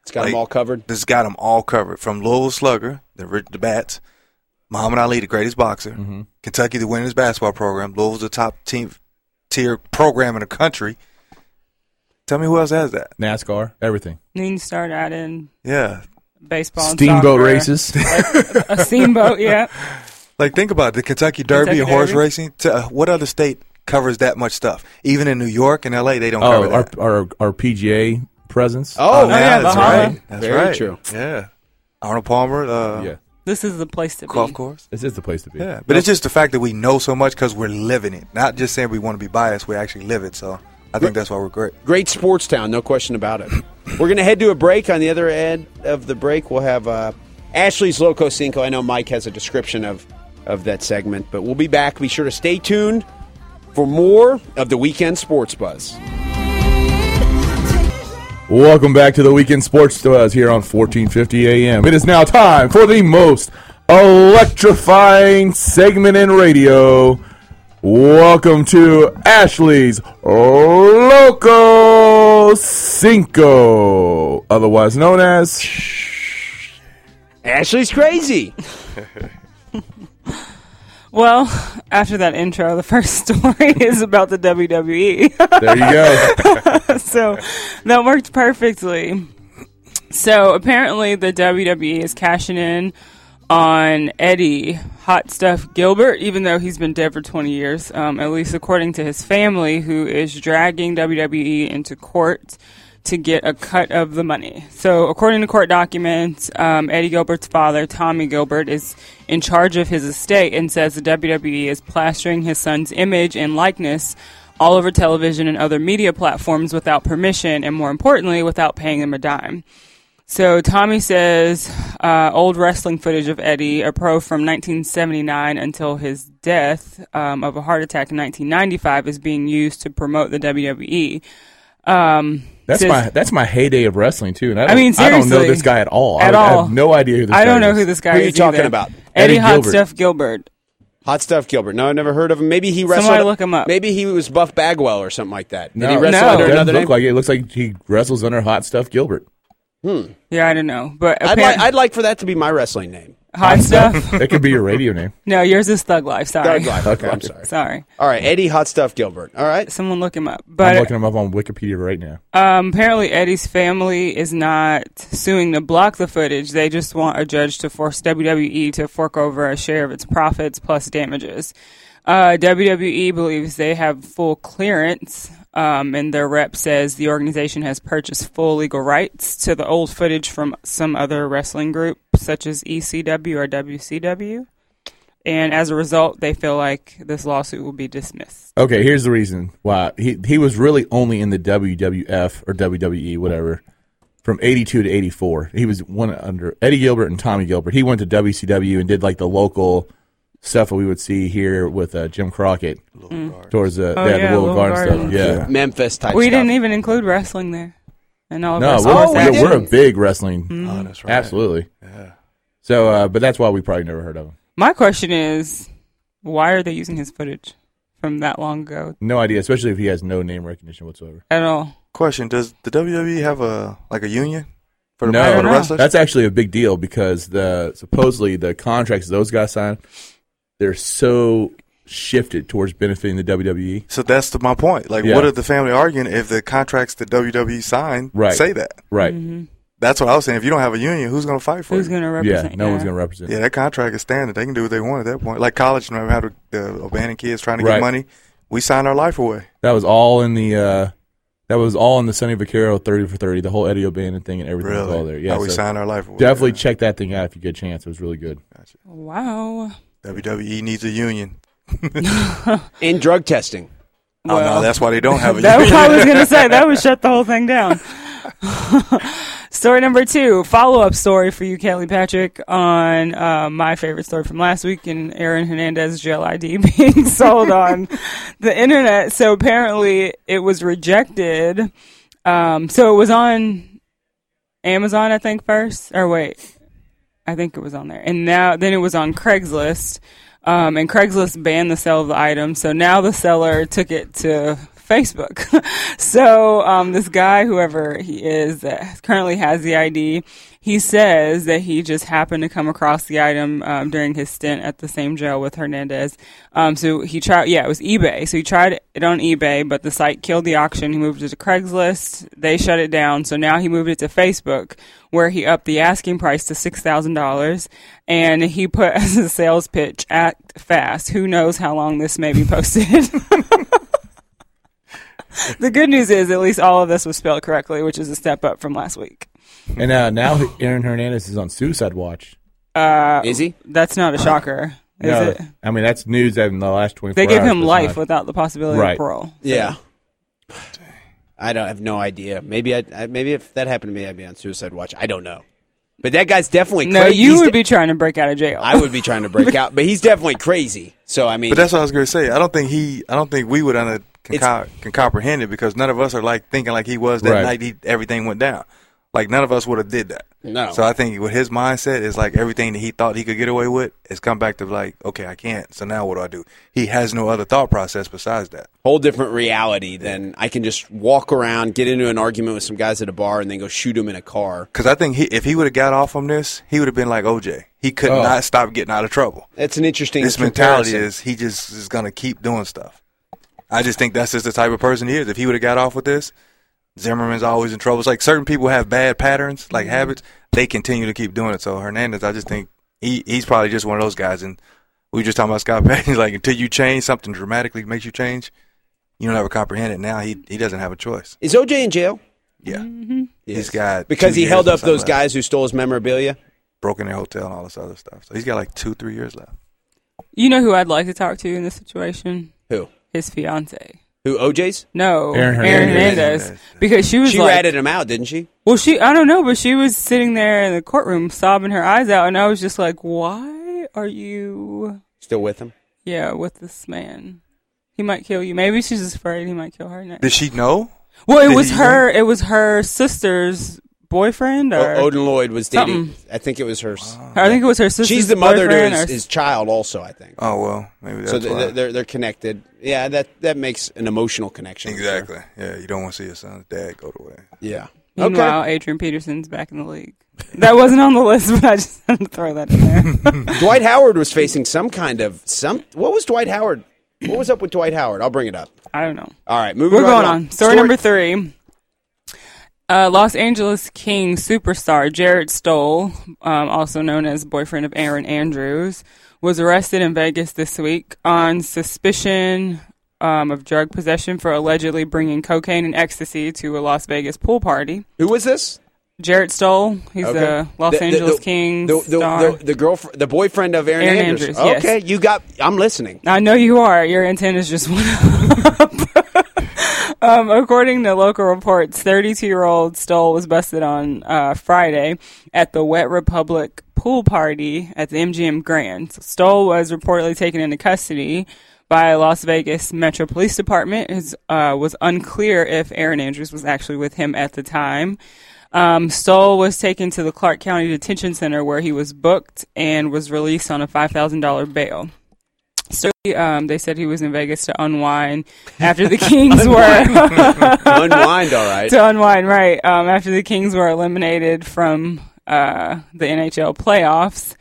It's got them all covered. It's got them all covered. From Louisville Slugger, the Ri- the Bats, Muhammad Ali, the greatest boxer, Mm-hmm. Kentucky, the winningest basketball program. Louisville's the top team tier program in the country. Tell me who else has that? NASCAR, everything. Then you start adding Yeah, baseball, Steamboat soccer. races. a steamboat. Yeah, like think about it. the Kentucky Derby Kentucky and horse Derby. racing. T- uh, what other state covers that much stuff? Even in New York and L.A., they don't oh, cover our, that. our our PGA presence. Oh, yeah, yeah, that's Valhalla. right. That's Very right. true. Yeah, Arnold Palmer. Uh, yeah, this is the place to golf be. course. this is the place to be. Yeah, but it's just the fact that we know so much because we're living it. Not just saying we want to be biased, we actually live it. So I think that's why we're great. Great sports town, no question about it. We're going to head to a break. On the other end of the break, we'll have uh, Ashley's Loco Cinco. I know Mike has a description of, of that segment, but we'll be back. Be sure to stay tuned for more of the Weekend Sports Buzz. Welcome back to the Weekend Sports Buzz here on 1450 AM. It is now time for the most electrifying segment in radio. Welcome to Ashley's Loco Cinco, otherwise known as Ashley's crazy. Well, after that intro, the first story is about the WWE. There you go. so that worked perfectly. So apparently, the WWE is cashing in on Eddie Hot Stuff Gilbert, even though he's been dead for 20 years, um, at least according to his family, who is dragging WWE into court to get a cut of the money. So, according to court documents, um, Eddie Gilbert's father, Tommy Gilbert, is in charge of his estate and says the WWE is plastering his son's image and likeness all over television and other media platforms without permission, and more importantly, without paying him a dime. So Tommy says uh, old wrestling footage of Eddie, a pro from 1979 until his death um, of a heart attack in 1995, is being used to promote the WWE. Um, That's says- my that's my heyday of wrestling too. And I, I don't, mean, I don't know this guy at all. At I, I all. have no idea who this I guy don't know is. who this guy is. Who are you talking either. about? Eddie, Eddie Hot Gilbert. Stuff Gilbert. Hot Stuff Gilbert. No, I've never heard of him. Maybe he wrestled. Somebody look him up. Maybe he was Buff Bagwell or something like that. Did No, he wrestle No. under It doesn't another look name? like it. It looks like he wrestles under Hot Stuff Gilbert. Hmm. Yeah, I don't know, but I'd, apparent- like, I'd like for that to be my wrestling name. Hot Stuff. That could be your radio name. no, yours is Thug Life. Sorry, Thug Life. Okay, I'm sorry. sorry. All right, Eddie Hot Stuff Gilbert. All right. Someone look him up. But I'm looking him up on Wikipedia right now. Um, apparently, Eddie's family is not suing to block the footage. They just want a judge to force WWE to fork over a share of its profits plus damages. Uh, WWE believes they have full clearance, um, and their rep says the organization has purchased full legal rights to the old footage from some other wrestling group, such as ECW or WCW. And as a result, they feel like this lawsuit will be dismissed. Okay, here's the reason why he he was really only in the WWF or WWE whatever from 82 to 84. He was one under Eddie Gilbert and Tommy Gilbert. He went to WCW and did like the local stuff that we would see here with uh, Jim Crockett towards the, Oh, yeah, yeah, the Little Little Garden Garden. stuff. Yeah. Memphis type we stuff. didn't even include wrestling there. And all No, our we're, sports we we're, we're a big wrestling. Oh, that's right. Absolutely. Yeah. So, uh, but that's why we probably never heard of him. My question is, why are they using his footage from that long ago No idea, especially if he has no name recognition whatsoever. at all? Question: Does the WWE have a like a union for the, No, for the wrestlers? That's actually a big deal because the supposedly the contracts those guys sign, they're so shifted towards benefiting the. WWE. so that's the, my point. Like, Yeah. what are the family arguing if the contracts that WWE signed Right. say that? Right. That's what I was saying. If you don't have a union, who's going to fight for Who's you? going to represent? Yeah. represent? No one's going to represent. Yeah, that contract is standard. They can do what they want at that point. Like college, remember how the, the abandoned kids trying to Right. get money? We signed our life away. That was all in the. uh That was all in the Sonny Vaccaro thirty for thirty. The whole Eddie O'Bannon thing and everything was all there. Really? Yeah. how we so signed our life away. definitely check that thing out if you get a chance. It was really good. Wow. WWE needs a union. In drug testing. oh no, that's why they don't have a union. That union. I was going to say that would shut the whole thing down. story number two, follow up story for you, Kelly Patrick, on uh, my favorite story from last week and Aaron Hernandez gel ID being sold on the internet. So apparently it was rejected. Um, so it was on Amazon, I think first. Or wait, I think it was on there, and now then it was on Craigslist. Um, and Craigslist banned the sale of the item, so now the seller took it to Facebook. so um, this guy, whoever he is, that currently has the ID, he says that he just happened to come across the item um, during his stint at the same jail with Hernandez. Um, so he tried, yeah, it was eBay. So he tried it on eBay, but the site killed the auction. He moved it to Craigslist. They shut it down. So now he moved it to Facebook, where he upped the asking price to six thousand dollars, and he put as a sales pitch, "Act fast." Who knows how long this may be posted? the good news is, at least all of this was spelled correctly, which is a step up from last week. And uh, now Aaron Hernandez is on suicide watch. Uh, Is he? That's not a shocker, is No, it? I mean that's news that in the last twenty. They gave hours, him life not- without the possibility Right. of parole. Yeah. I don't I have no idea. Maybe I, I maybe if that happened to me, I'd be on suicide watch. I don't know. But that guy's definitely No, crazy. you He's would de- be trying to break out of jail. I would be trying to break out, but he's definitely crazy. So I mean, But that's what I was going to say. I don't think he. I don't think we would under, can, co- can comprehend it because none of us are like thinking like he was that Right. night. He, everything went down. Like none of us would have did that. No. So I think with his mindset is like everything that he thought he could get away with has come back to like, okay, I can't. So now what do I do? He has no other thought process besides that. whole different reality than I can just walk around, get into an argument with some guys at a bar, and then go shoot them in a car. Because I think he, if he would have got off from this, he would have been like OJ. He could Oh. not stop getting out of trouble. That's an interesting. His mentality is he just is going to keep doing stuff. I just think that's just the type of person he is. If he would have got off with this, Zimmerman's always in trouble. It's like certain people have bad patterns, like mm-hmm. habits. They continue to keep doing it. So Hernandez, I just think he he's probably just one of those guys. And we were just talking about Scott Payton. Like until you change something dramatically makes you change, you don't ever comprehend it. Now he he doesn't have a choice. Is OJ in jail? Yeah, mm-hmm. Yes. he's got because two he years held up those left. guys who stole his memorabilia. broken their hotel and all this other stuff. So he's got like two three years left. you know who I'd like to talk to in this situation? Who? His fiance. Who? OJ's? No, Aaron Aaron Hernandez. Hernandez. Because she was She like, ratted him out, didn't she? well, she I don't know, but she was sitting there in the courtroom sobbing her eyes out, and I was just like, why are you, Still with him? yeah, with this man? He might kill you. Maybe she's just afraid he might kill her next. Did she know? Well, it Did was he- her. It was her sister's boyfriend, or O- Odin Lloyd was dating. Something. I think it was her. I think it was her sister's. She's the mother to his, or- his child, also. I think. Oh well, maybe that's so why. they're, they're they're connected. Yeah, that that makes an emotional connection. for sure. Exactly. Yeah, you don't want to see your son's dad go to way. Yeah. Meanwhile, Adrian Peterson's back in the league. That wasn't on the list, but I just had to throw that in there. Dwight Howard was facing some kind of some. What was Dwight Howard? What was up with Dwight Howard? I'll bring it up. I don't know. All right, moving We're right going along. on. Story, number three. Uh, Los Angeles King superstar Jarret Stoll, um, also known as boyfriend of Erin Andrews, was arrested in Vegas this week on suspicion um, of drug possession for allegedly bringing cocaine and ecstasy to a Las Vegas pool party. Who was this? Jarret Stoll, he's the Los The- Angeles the- King The, star. the, the girlfriend, the boyfriend of Erin, Erin Andrews. Andrews, yes. Okay, you got. I'm listening. I know you are. Your antennas just went up. um, according to local reports, 32 year old Stoll was busted on uh, Friday at the Wet Republic pool party at the MGM Grand. Stoll was reportedly taken into custody by Las Vegas Metro Police Department. It uh, was unclear if Erin Andrews was actually with him at the time. Um, Stoll was taken to the Clark County Detention Center where he was booked and was released on a $5,000 bail. So um, they said he was in Vegas to unwind after the Kings were Unwind, all right. to unwind, right? Um, after the Kings were eliminated from uh, the NHL playoffs.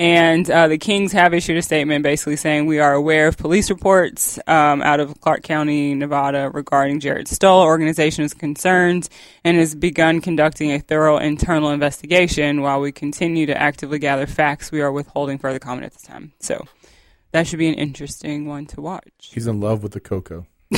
And uh, the Kings have issued a statement basically saying we are aware of police reports um, out of Clark County, Nevada, regarding Jarret Stoll. Organization is concerned and has begun conducting a thorough internal investigation. While we continue to actively gather facts, we are withholding further comment at this time. So that should be an interesting one to watch. He's in love with the cocoa.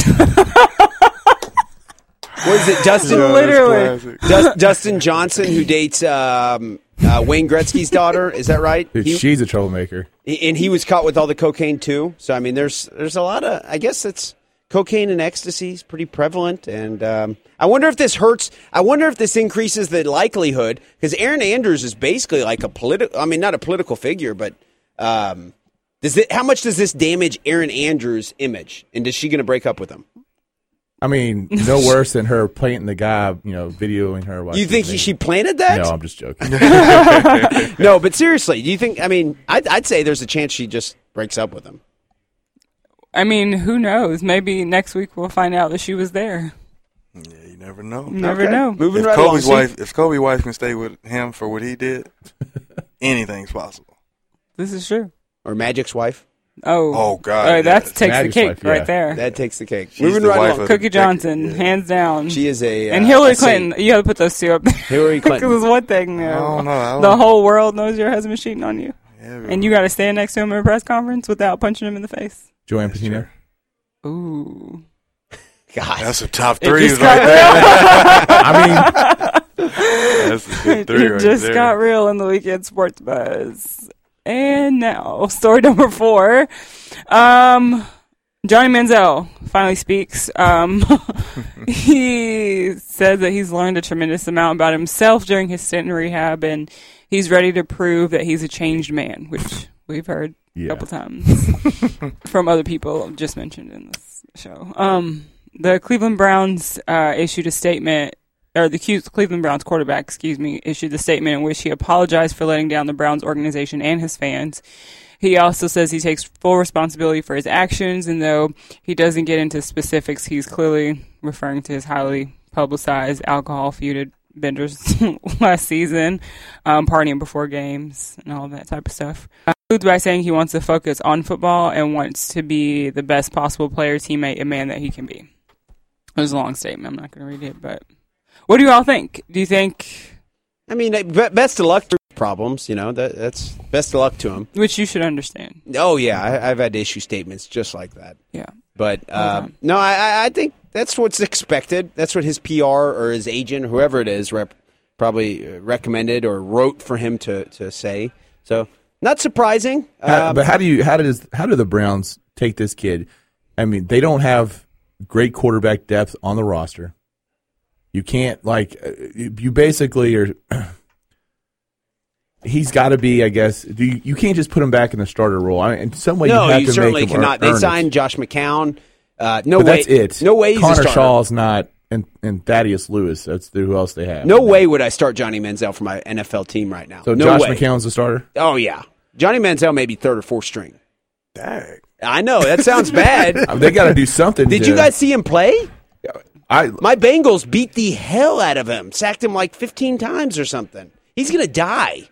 Was it Dustin? Literally. Dus- Dustin Johnson, who dates um, uh, Wayne Gretzky's daughter. Is that right? Dude, He- she's a troublemaker. and he was caught with all the cocaine too. So I mean, there's there's a lot of I guess it's cocaine and ecstasy is pretty prevalent, and um, I wonder if this hurts. I wonder if this increases the likelihood because Erin Andrews is basically like a political. I mean, not a political figure, but um, does it? How much does this damage Erin Andrews' image, and is she going to break up with him? I mean, no worse than her planting the guy, you know, videoing her. while You think naked. she planted that? No, I'm just joking. no, but seriously, do you think? I mean, I'd, I'd say there's a chance she just breaks up with him. I mean, who knows? Maybe next week we'll find out that she was there. Yeah, you never know. Never Okay. know. Moving If right Kobe's along. wife, if Kobe's wife can stay with him for what he did, anything's possible. This is true. Or Magic's wife. Oh, Oh, God, Oh, yeah. that takes the cake wife, yeah. right there. That takes the cake. She's Moving the right wife along. of- Cookie Johnson, decade, yeah. hands down. She is a uh, and Hillary a saint. Clinton. You got to put those two up there. Hillary Clinton. Because one thing, you I don't know. I don't- the whole world knows your husband's cheating on you, Yeah, and you got to stand next to him at a press conference without punching him in the face. Joanne Pitino. Ooh, God. That's a top three right got there. I mean, That's a good three it right just there. got real in the weekend sports buzz. And now, story number four. Um, Johnny Manziel finally speaks. Um, he says that he's learned a tremendous amount about himself during his stint in rehab, and he's ready to prove that he's a changed man, which we've heard a Yeah. couple times from other people just mentioned in this show. Um, the Cleveland Browns uh, issued a statement, or the Cleveland Browns quarterback, excuse me, issued a statement in which he apologized for letting down the Browns organization and his fans. He also says he takes full responsibility for his actions, and though he doesn't get into specifics, he's clearly referring to his highly publicized alcohol feuded benders last season, um, partying before games, and all that type of stuff. Uh, concludes by saying he wants to focus on football and wants to be the best possible player, teammate, and man that he can be. It was a long statement. I'm not going to read it, but what do you all think? Do you think, I mean, uh, best of luck to problems. You know, that, that's best of luck to him. which you should understand? Oh yeah, I, I've had to issue statements just like that. Yeah. But uh, time. no, I, I- I think that's what's expected. That's what his PR or his agent, whoever it is, rep, probably uh, recommended or wrote for him to, to say. So not surprising. how- Um, but how do you how does how do the Browns take this kid? I mean, they don't have great quarterback depth on the roster. You can't like uh, you basically are. He's got to be, I guess. Do you, you can't just put him back in the starter role. I mean, in some way, no, you have you certainly him earn- cannot. They earn it. signed Josh McCown. Uh, no but way. that's it. No way. He's Connor. Shaw's not, and and Thaddeus Lewis. That's the, who else they have. No way would I start Johnny Manziel for my NFL team right now. So no Josh way. McCown's the starter. Oh yeah, Johnny Manziel may be third or fourth string. Dang. I know that sounds bad. They got to do something. Did to- you guys see him play? I My Bengals beat the hell out of him, sacked him like 15 times or something. He's going to die.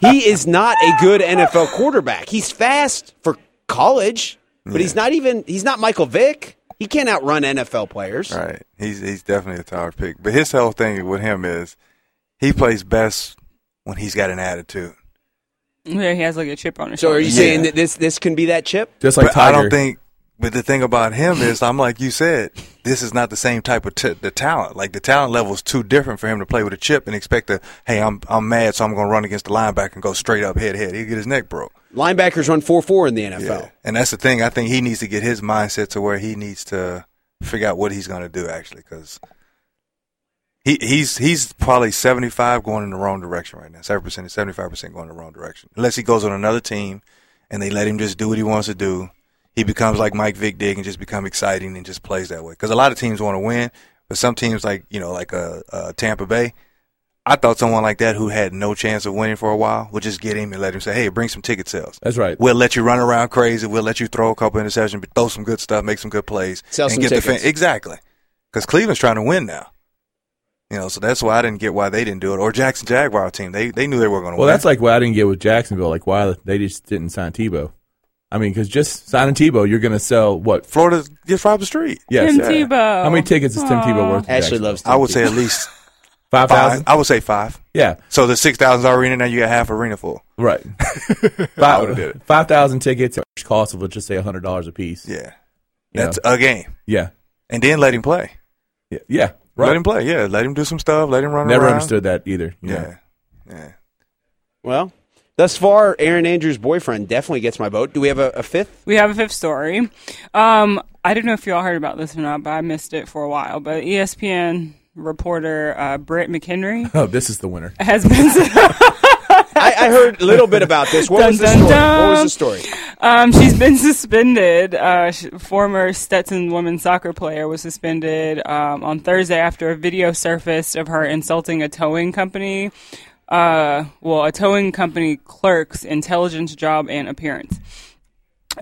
he is not a good NFL quarterback. He's fast for college, but he's not even he's not Michael Vick. He can't outrun NFL players. Right. He's he's definitely a tower pick. But his whole thing with him is he plays best when he's got an attitude. Yeah, he has like a chip on his So shoulder. are you Yeah. saying that this this can be that chip? just like but I don't think. But the thing about him is, I'm like you said, this is not the same type of t- the talent. Like the talent level is too different for him to play with a chip and expect to, hey, I'm I'm mad, so I'm going to run against the linebacker and go straight up head head. He'll get his neck broke. Linebackers run 4-4 in the NFL. Yeah. And that's the thing. I think he needs to get his mindset to where he needs to figure out what he's going to do actually, because he he's he's probably seventy five going in the wrong direction right now. Seven percent, seventy five percent going in the wrong direction. Unless he goes on another team and they let him just do what he wants to do, he becomes like Mike Vick did and just become exciting and just plays that way. Because a lot of teams want to win, but some teams like you know like uh, uh, Tampa Bay. I thought someone like that who had no chance of winning for a while would just get him and let him say, "Hey, bring some ticket sales." That's right. We'll let you run around crazy. We'll let you throw a couple interceptions, but throw some good stuff, make some good plays, Sell and some get the tickets. fan- exactly. Because Cleveland's trying to win now. You know, so that's why I didn't get why they didn't do it. Or Jackson Jaguar team, they they knew they were going to Well, win. that's like what I didn't get with Jacksonville. Like why they just didn't sign Tebow. I mean, because just signing Tebow, you're going to sell what? Florida just robbed the street. Yes. Tim yeah. Tebow. How many tickets is Tim Aw. Tebow worth? to Ashley Jacksonville? loves. I would say at least five five. I would say five. Yeah, So the six thousand arena now you got half arena full. right. I five would've did it. five thousand tickets. Cost of let's just say hundred dollars a piece. Yeah, You that's know? a game, yeah, and then let him play. yeah, yeah. Let him play. Yeah, let him do some stuff. Let him run Never around. understood that either. you know. Yeah, yeah. Well, thus far, Erin Andrews' boyfriend definitely gets my vote. Do we have a, a fifth? We have a fifth story. Um, I don't know if y'all heard about this or not, but I missed it for a while. But ESPN reporter uh, Britt McHenry Oh, this is the winner. has been. I, I heard a little bit about this. What Dun, was the dun, story? dun. What was the story? Um, she's been suspended. Uh, sh- former Stetson women's soccer player was suspended um, on Thursday after a video surfaced of her insulting a towing company. Uh, well, a towing company clerk's intelligence job and appearance.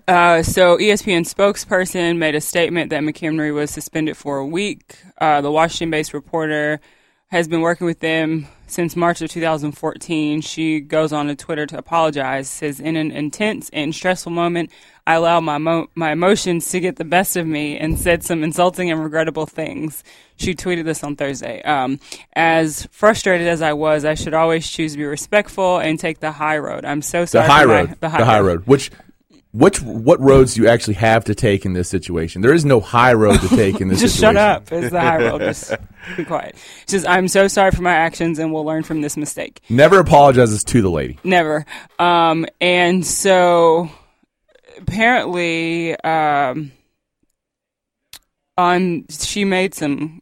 Uh, so ESPN spokesperson made a statement that McHenry was suspended for a week. Uh, the Washington-based reporter has been working with them since March of 2014. She goes on to Twitter to apologize. Says, "In an intense and stressful moment, I allowed my mo- my emotions to get the best of me and said some insulting and regrettable things." She tweeted this on Thursday. Um, as frustrated as I was, I should always choose to be respectful and take the high road. I'm so sorry. The high for my- road. the high, road. Which, which, what roads do you actually have to take in this situation? There is no high road to take in this situation. Just situation. shut up. Is the high road. Just be quiet. She says, I'm so sorry for my actions and we'll learn from this mistake. Never apologizes to the lady. Never. Um, and so apparently, um, on she made some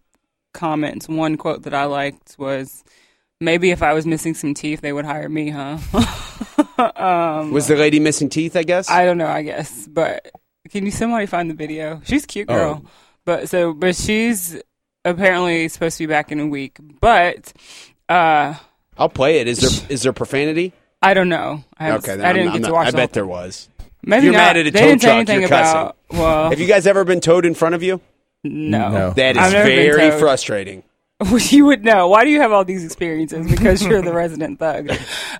comments. One quote that I liked was, "Maybe if I was missing some teeth, they would hire me, huh?" um, Was the lady missing teeth? I guess. I don't know. I guess, but can you somebody find the video? She's a cute girl, but so but she's apparently supposed to be back in a week. But uh, I'll play it. Is there is there profanity? I don't know. I, haven't- Okay, then I didn't I'm- get I'm to not- watch. I bet whole- there was. Maybe you're not. mad at a They tow didn't say truck, anything you're about. cussing. Well, Have you guys ever been towed in front of you? no, No. That is I've never been very frustrating. you would know. Why do you have all these experiences? Because you're the resident thug.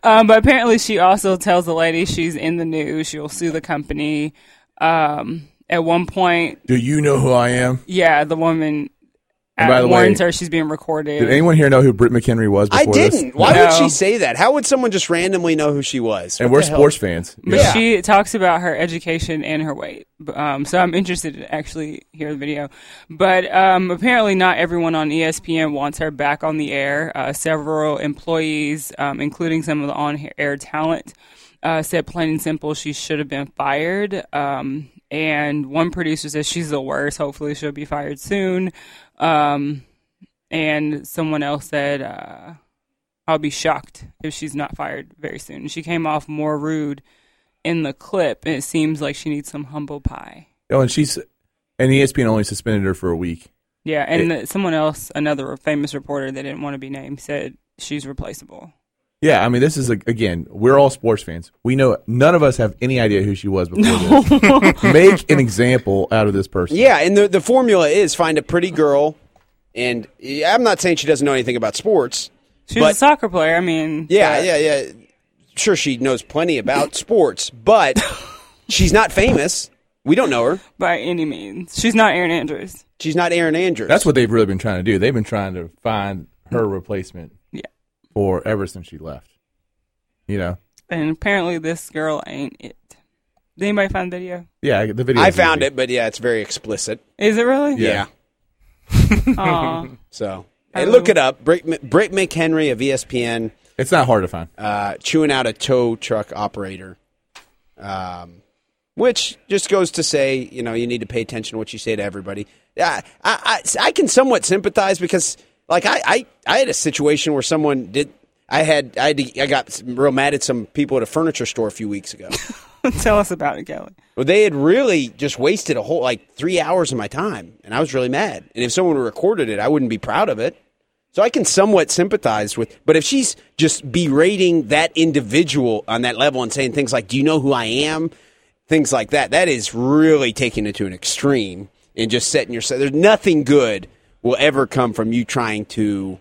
Um, but apparently, she also tells the lady she's in the news. She'll sue the company. Um, at one point, Do you know who I am? yeah, the woman And by the warns way, her she's being recorded. Did anyone here know who Britt McHenry was I before this? didn't. Why No. would she say that? How would someone just randomly know who she was? And What we're the hell? sports fans. But Yeah. she talks about her education and her weight. Um, so I'm interested to actually hear the video. But um, apparently, not everyone on ESPN wants her back on the air. Uh, several employees, um, including some of the on air talent, uh, said plain and simple she should have been fired. Um, and one producer says she's the worst. Hopefully, she'll be fired soon. Um, and someone else said, uh, I'll be shocked if she's not fired very soon. She came off more rude in the clip, and it seems like she needs some humble pie. Oh, and she's and ESPN only suspended her for a week. Yeah, and the, someone else, another famous reporter that didn't want to be named, said she's replaceable. Yeah, I mean, this is a, again, we're all sports fans. We know none of us have any idea who she was before this. Make an example out of this person. Yeah, and the the formula is find a pretty girl, and I'm not saying she doesn't know anything about sports. She's But- a soccer player. I mean, Yeah, but- yeah, yeah. Sure, she knows plenty about sports, but she's not famous. We don't know her. by any means. She's not Erin Andrews. She's not Erin Andrews. That's what they've really been trying to do. They've been trying to find her replacement Yeah. for ever since she left. You know? And apparently, this girl ain't it. Did anybody find the video? Yeah, the video. I found it, but yeah, it's very explicit. Is it really? Yeah. Aw. So I hey, look it up. Britt, Britt McHenry of ESPN It's not hard to find. uh, chewing out a tow truck operator. Um, which just goes to say, you know, you need to pay attention to what you say to everybody. Yeah, I, I, I can somewhat sympathize because, like, I, I, I had a situation where someone did. I had, I, had to, I got real mad at some people at a furniture store a few weeks ago. Tell us about it, Kelly. Well, they had really just wasted a whole like three hours of my time, and I was really mad. And if someone recorded it, I wouldn't be proud of it. So I can somewhat sympathize with, but if she's just berating that individual on that level and saying things like, "Do you know who I am?" things like that, that is really taking it to an extreme and just setting yourself. There's nothing good will ever come from you trying to.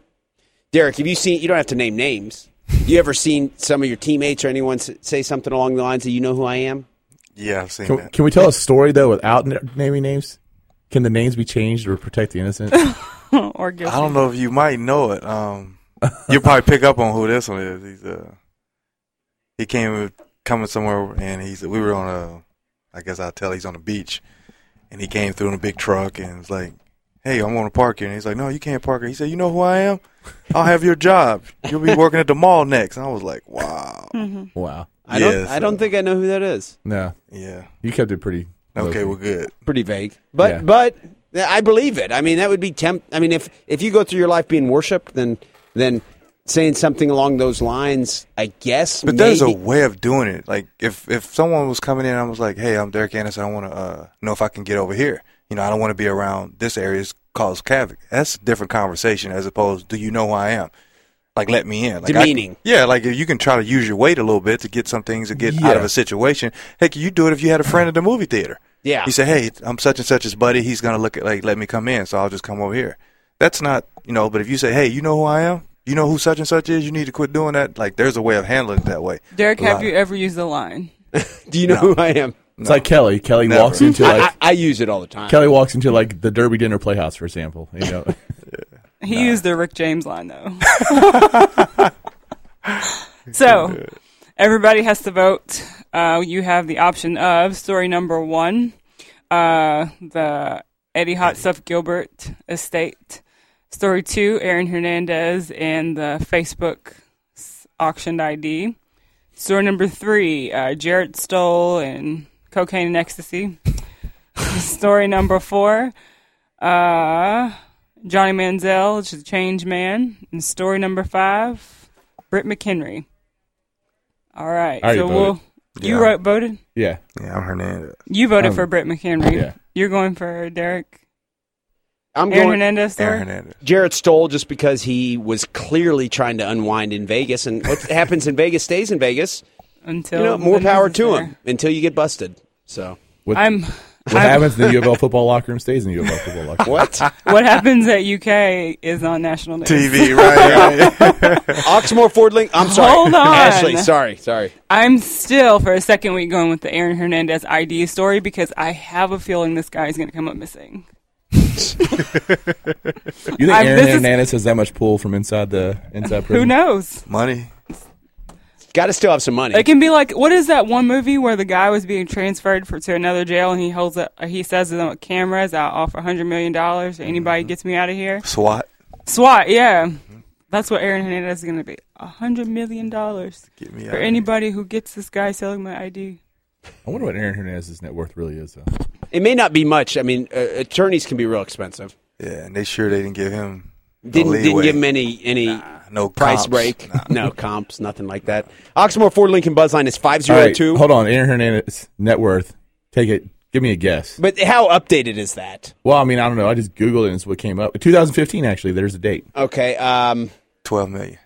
Derek, have you seen? You don't have to name names. You ever seen some of your teammates or anyone say something along the lines of "You know who I am"? Yeah, I've seen Can, that. can we tell a story, though, without naming names? Can the names be changed or protect the innocent? or guilty. I don't know if you might know it. Um, you'll probably pick up on who this one is. He's uh, he came coming somewhere, and he's we were on a, I guess I'll tell he's on the beach, and he came through in a big truck and was like, "Hey, I'm want to park here." And he's like, "No, you can't park here." He said, "You know who I am? I'll have your job. You'll be working at the mall next." And I was like, "Wow, wow. I don't. Yes, I don't uh, think I know who that is. No. yeah, You kept it pretty. okay, low-key. well, good." Pretty vague, but Yeah. but I believe it. I mean, that would be temp. I mean, if if you go through your life being worshipped, then then saying something along those lines. I guess. But there's a maybe- way of doing it. Like if if someone was coming in, and I was like, "Hey, I'm Derek Anderson. I want to uh, know if I can get over here. You know, I don't want to be around this area. It's cause havoc." That's a different conversation as opposed. Do you know who I am? Like, let me in. Like, I- yeah, like if you can try to use your weight a little bit to get some things to get out of a situation. Heck, you do it if you had a friend at the movie theater. Yeah. He said, "Hey, I'm such and such's buddy. He's gonna look at like let me come in, so I'll just come over here." That's not, you know. But if you say, "Hey, you know who I am? You know who such and such is? You need to quit doing that." Like, there's a way of handling it that way. Derek, have lot. you ever used the line? Do you know who I am? It's like Kelly. Kelly Never. walks into I, like I, I use it all the time. Kelly walks into like the Derby Dinner Playhouse, for example. You know, He used the Rick James line though. so everybody has to vote. Uh, you have the option of story number one, uh, the Eddie Hot Stuff Gilbert estate. Story two, Aaron Hernandez and the Facebook s- auctioned ID. Story number three, uh, Jarret Stoll and cocaine and ecstasy. Story number four, uh, Johnny Manziel, which is a change man. And story number five, Britt McHenry. All right. I so voted. we'll. You Yeah. wrote, voted? yeah. Yeah, I'm Hernandez. You voted Um, for Britt McHenry. yeah. You're going for Derek. I'm Aaron going Hernandez story? Aaron Hernandez. Jarret Stoll just because he was clearly trying to unwind in Vegas, and what happens in Vegas stays in Vegas. Until You know, more power to there. him until you get busted. So What, I'm. what I'm- happens in the U of L football locker room stays in the U of L football locker room. what? What happens at UK is on national news. TV, right? right. Oxmoor Ford Link. I'm sorry. Hold on. Ashley. Sorry, sorry. I'm still for a second week going with the Aaron Hernandez ID story because I have a feeling this guy is going to come up missing. You think I'm- Aaron this is- Hernandez has that much pull from inside the inside prison? Who knows? Money. Got to still have some money. It can be like what is that one movie where the guy was being transferred for, to another jail and he holds up, he says to them with cameras, "I'll offer hundred million dollars to Mm-hmm. anybody gets me out of here." SWAT. SWAT, yeah, that's what Aaron Hernandez is going to be. A hundred million dollars Get me for out. of anybody who gets this guy selling my ID. I wonder what Aaron Hernandez's net worth really is, though. It may not be much. I mean, uh, attorneys can be real expensive. Yeah, and they sure they didn't give him no Didn't didn't give him any any no price comps. break. Nah. No comps, nothing like that. Oxmoor Ford Lincoln Buzzline is five All zero right, two. hold on. Aaron Hernandez net worth. Take it. Give me a guess. But how updated is that? Well, I mean, I don't know. I just googled it and it's what came up. 2015, actually. There's a date. Okay, um, Twelve million.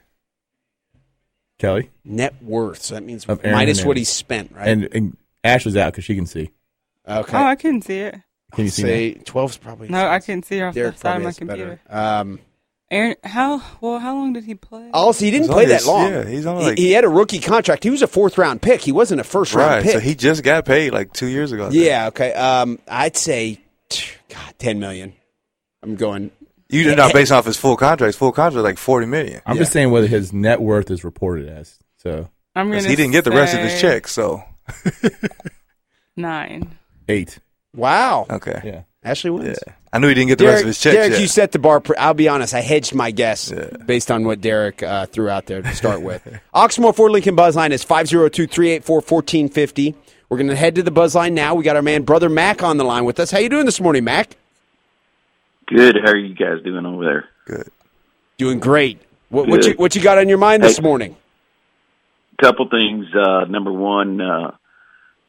Kelly net worth. So that means Of Aaron minus what he spent, right? and, and Ashley's out because she can see. okay, Oh, I couldn't see it. Can you see? say twelve's probably No, I couldn't see it off Derek the side of my computer. better. Um, Aaron, how well? How long did he play? also, he didn't He's play only that long. yeah, he's only He- like- he, had a rookie contract. He was a fourth round pick. He wasn't a first round Right. pick. So he just got paid like two years ago. Yeah. Okay. Um, I'd say, God, ten million. I'm going. You did not based off his full contract. His full contract like forty million. I'm just saying what his net worth is reported as. So I'm gonna. he didn't get the rest of his check. So Nine. eight. Wow. okay. Yeah. Ashley wins. Yeah. I knew he didn't get the Derek, rest of his check. Derek yet. you set the bar. Pre- I'll be honest. I hedged my guess Yeah. based on what Derek uh, threw out there to start with. Oxmoor Ford Lincoln Buzzline is 502-384-1450. We're going to head to the Buzzline now. We got our man, Brother Mac, on the line with us. How you doing this morning, Mac? Good. How are you guys doing over there? Good. Doing great. What, what you what you got on your mind this Hey. morning? Couple things. Uh, number one, uh,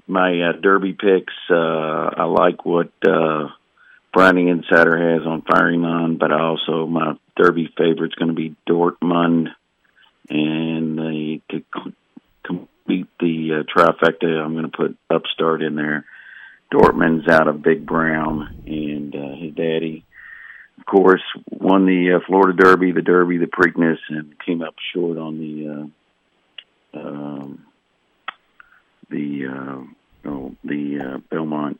my uh, Derby picks. Uh, I like what Brownie Insider has on firing on, but also my Derby favorite's going to be Dortmund, and the, to complete the uh, trifecta, I'm going to put Upstart in there. Dortmund's out of Big Brown, and uh, his daddy, of course, won the uh, Florida Derby, the Derby, the Preakness, and came up short on the. Uh, um, the uh, oh, the uh, Belmont.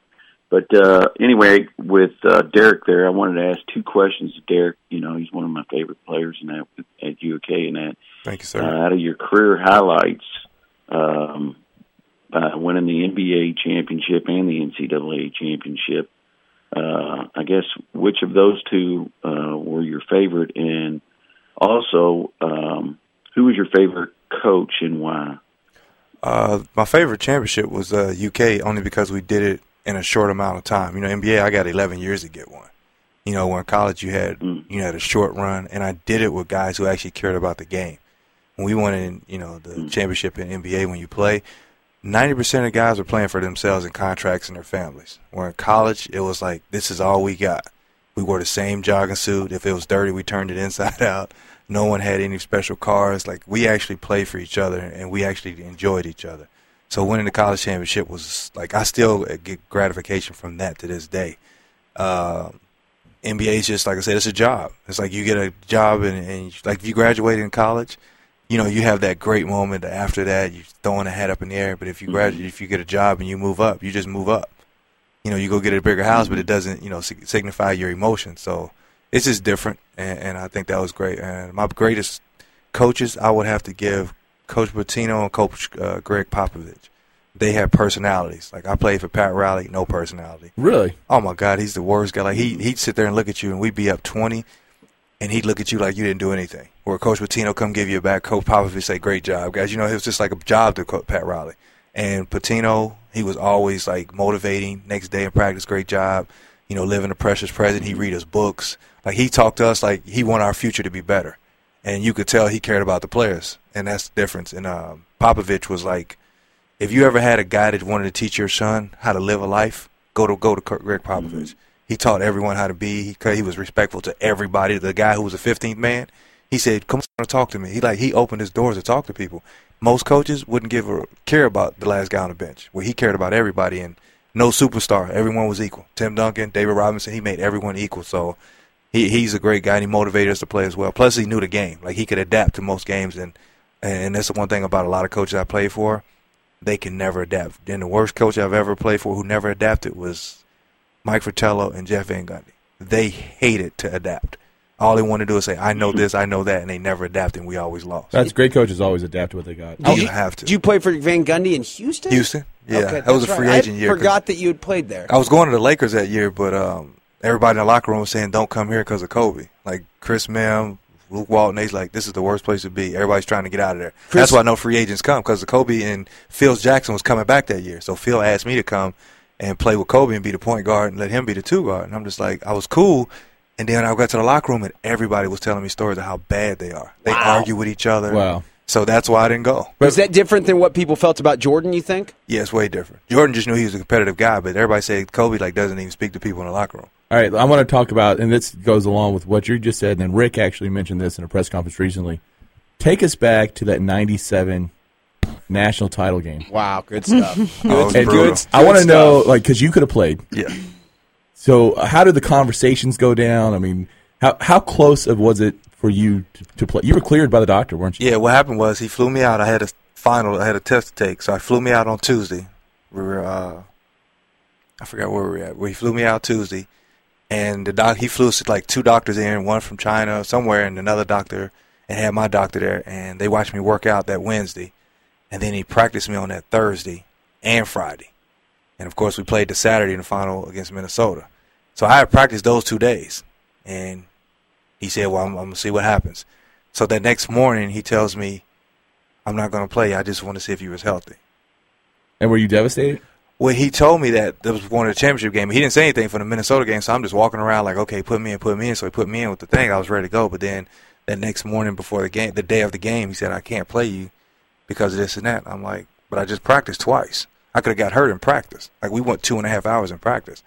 But uh, anyway, with uh, Derek there, I wanted to ask two questions to Derek. You know, he's one of my favorite players in that at UK. And that Thank you, sir. uh, out of your career highlights, um, uh, winning the NBA championship and the NCAA championship. Uh, I guess which of those two uh, were your favorite, and also um, who was your favorite coach and why? Uh, my favorite championship was uh, UK only because we did it in a short amount of time. You know, NBA, I got 11 years to get one. You know, when college you had mm. you had a short run, and I did it with guys who actually cared about the game. When we won in, you know, the mm. championship in NBA, when you play, ninety percent of guys were playing for themselves and contracts and their families. Where in college, it was like this is all we got. We wore the same jogging suit. If it was dirty, we turned it inside out. No one had any special cars. Like we actually played for each other, and we actually enjoyed each other. So winning the college championship was like I still get gratification from that to this day. Um NBA is just like I said, it's a job. It's like you get a job, and, and like if you graduate in college, you know you have that great moment. After that, you throwing a hat up in the air. But if you graduate, if you get a job and you move up, you just move up. You know, you go get a bigger house, but it doesn't, you know, sig- signify your emotions. So it's just different, and, and I think that was great. And my greatest coaches, I would have to give Coach Pitino and Coach uh, Gregg Popovich. They have personalities. Like I played for Pat Riley, no personality. Really? Oh my God, he's the worst guy. Like he he'd sit there and look at you, and we'd be up twenty, and he'd look at you like you didn't do anything. Where Coach Pitino come give you a back, Coach Popovich say, "Great job, guys." You know, it was just like a job to Co- Pat Riley. And Pitino, he was always like motivating. Next day in practice, great job. You know, living the precious present. He read us books. Like he talked to us like he want our future to be better, and you could tell he cared about the players, and that's the difference. And um, Popovich was like if you ever had a guy that wanted to teach your son how to live a life, go to go to Gregg Popovich. He taught everyone how to be. He, he was respectful to everybody. The guy who was the 15th man, he said, "Come on talk to me." He like he opened his doors to talk to people. Most coaches wouldn't give a care about the last guy on the bench. Where he cared about everybody and no superstar. Everyone was equal. Tim Duncan, David Robinson, he made everyone equal. So he he's a great guy. and He motivated us to play as well. Plus, he knew the game. Like he could adapt to most games, and and that's the one thing about a lot of coaches I played for they can never adapt. And the worst coach I've ever played for who never adapted was Mike Fratello and Jeff Van Gundy. They hated to adapt. All they want to do is say, "I know this, I know that," and they never adapt, and we always lost. That's great. Coaches always adapt to what they got. Oh, you have to. Did you play for Van Gundy in Houston? Houston, yeah, Okay, that was a free right. agent I year. 'cause Forgot that you had played there. I was going to the Lakers that year, but um, everybody in the locker room was saying, "Don't come here because of Kobe." Like Chris Mihm, Luke Walton, they's like, "This is the worst place to be." Everybody's trying to get out of there. Chris- That's why no free agents come because Kobe and Phil Jackson was coming back that year. So Phil asked me to come and play with Kobe and be the point guard and let him be the two guard. And I'm just like, I was cool. And then I got to the locker room and everybody was telling me stories of how bad they are. They argue with each other. Wow. So that's why I didn't go. Was that different than what people felt about Jordan? You think? Yeah, it's way different. Jordan just knew he was a competitive guy, but everybody said Kobe like doesn't even speak to people in the locker room. All right, I want to talk about, and this goes along with what you just said. And then Rick actually mentioned this in a press conference recently. Take us back to that '97 national title game. Wow, good stuff. It was good, good I want to know, like, because you could have played. Yeah. So, uh, how did the conversations go down? I mean, how how close of was it for you to, to play? You were cleared by the doctor, weren't you? Yeah, what happened was he flew me out. I had a final, I had a test to take, so I flew me out on Tuesday. We were, uh, I forgot where we were at. Well, he flew me out Tuesday, and the doc he flew like two doctors in, one from China somewhere, and another doctor, and had my doctor there, and they watched me work out that Wednesday, and then he practiced me on that Thursday and Friday, and of course we played the Saturday in the final against Minnesota. So I had practiced those two days, and he said, "Well, I'm, I'm gonna see what happens." So that next morning, he tells me, "I'm not gonna play. I just want to see if you was healthy." And were you devastated? Well, he told me that that was one of the championship game. He didn't say anything for the Minnesota game, so I'm just walking around like, okay, put me in, put me in. So he put me in with the thing. I was ready to go, but then that next morning before the game, the day of the game, he said, I can't play you because of this and that. I'm like, but I just practiced twice. I could have got hurt in practice. Like we went two and a half hours in practice,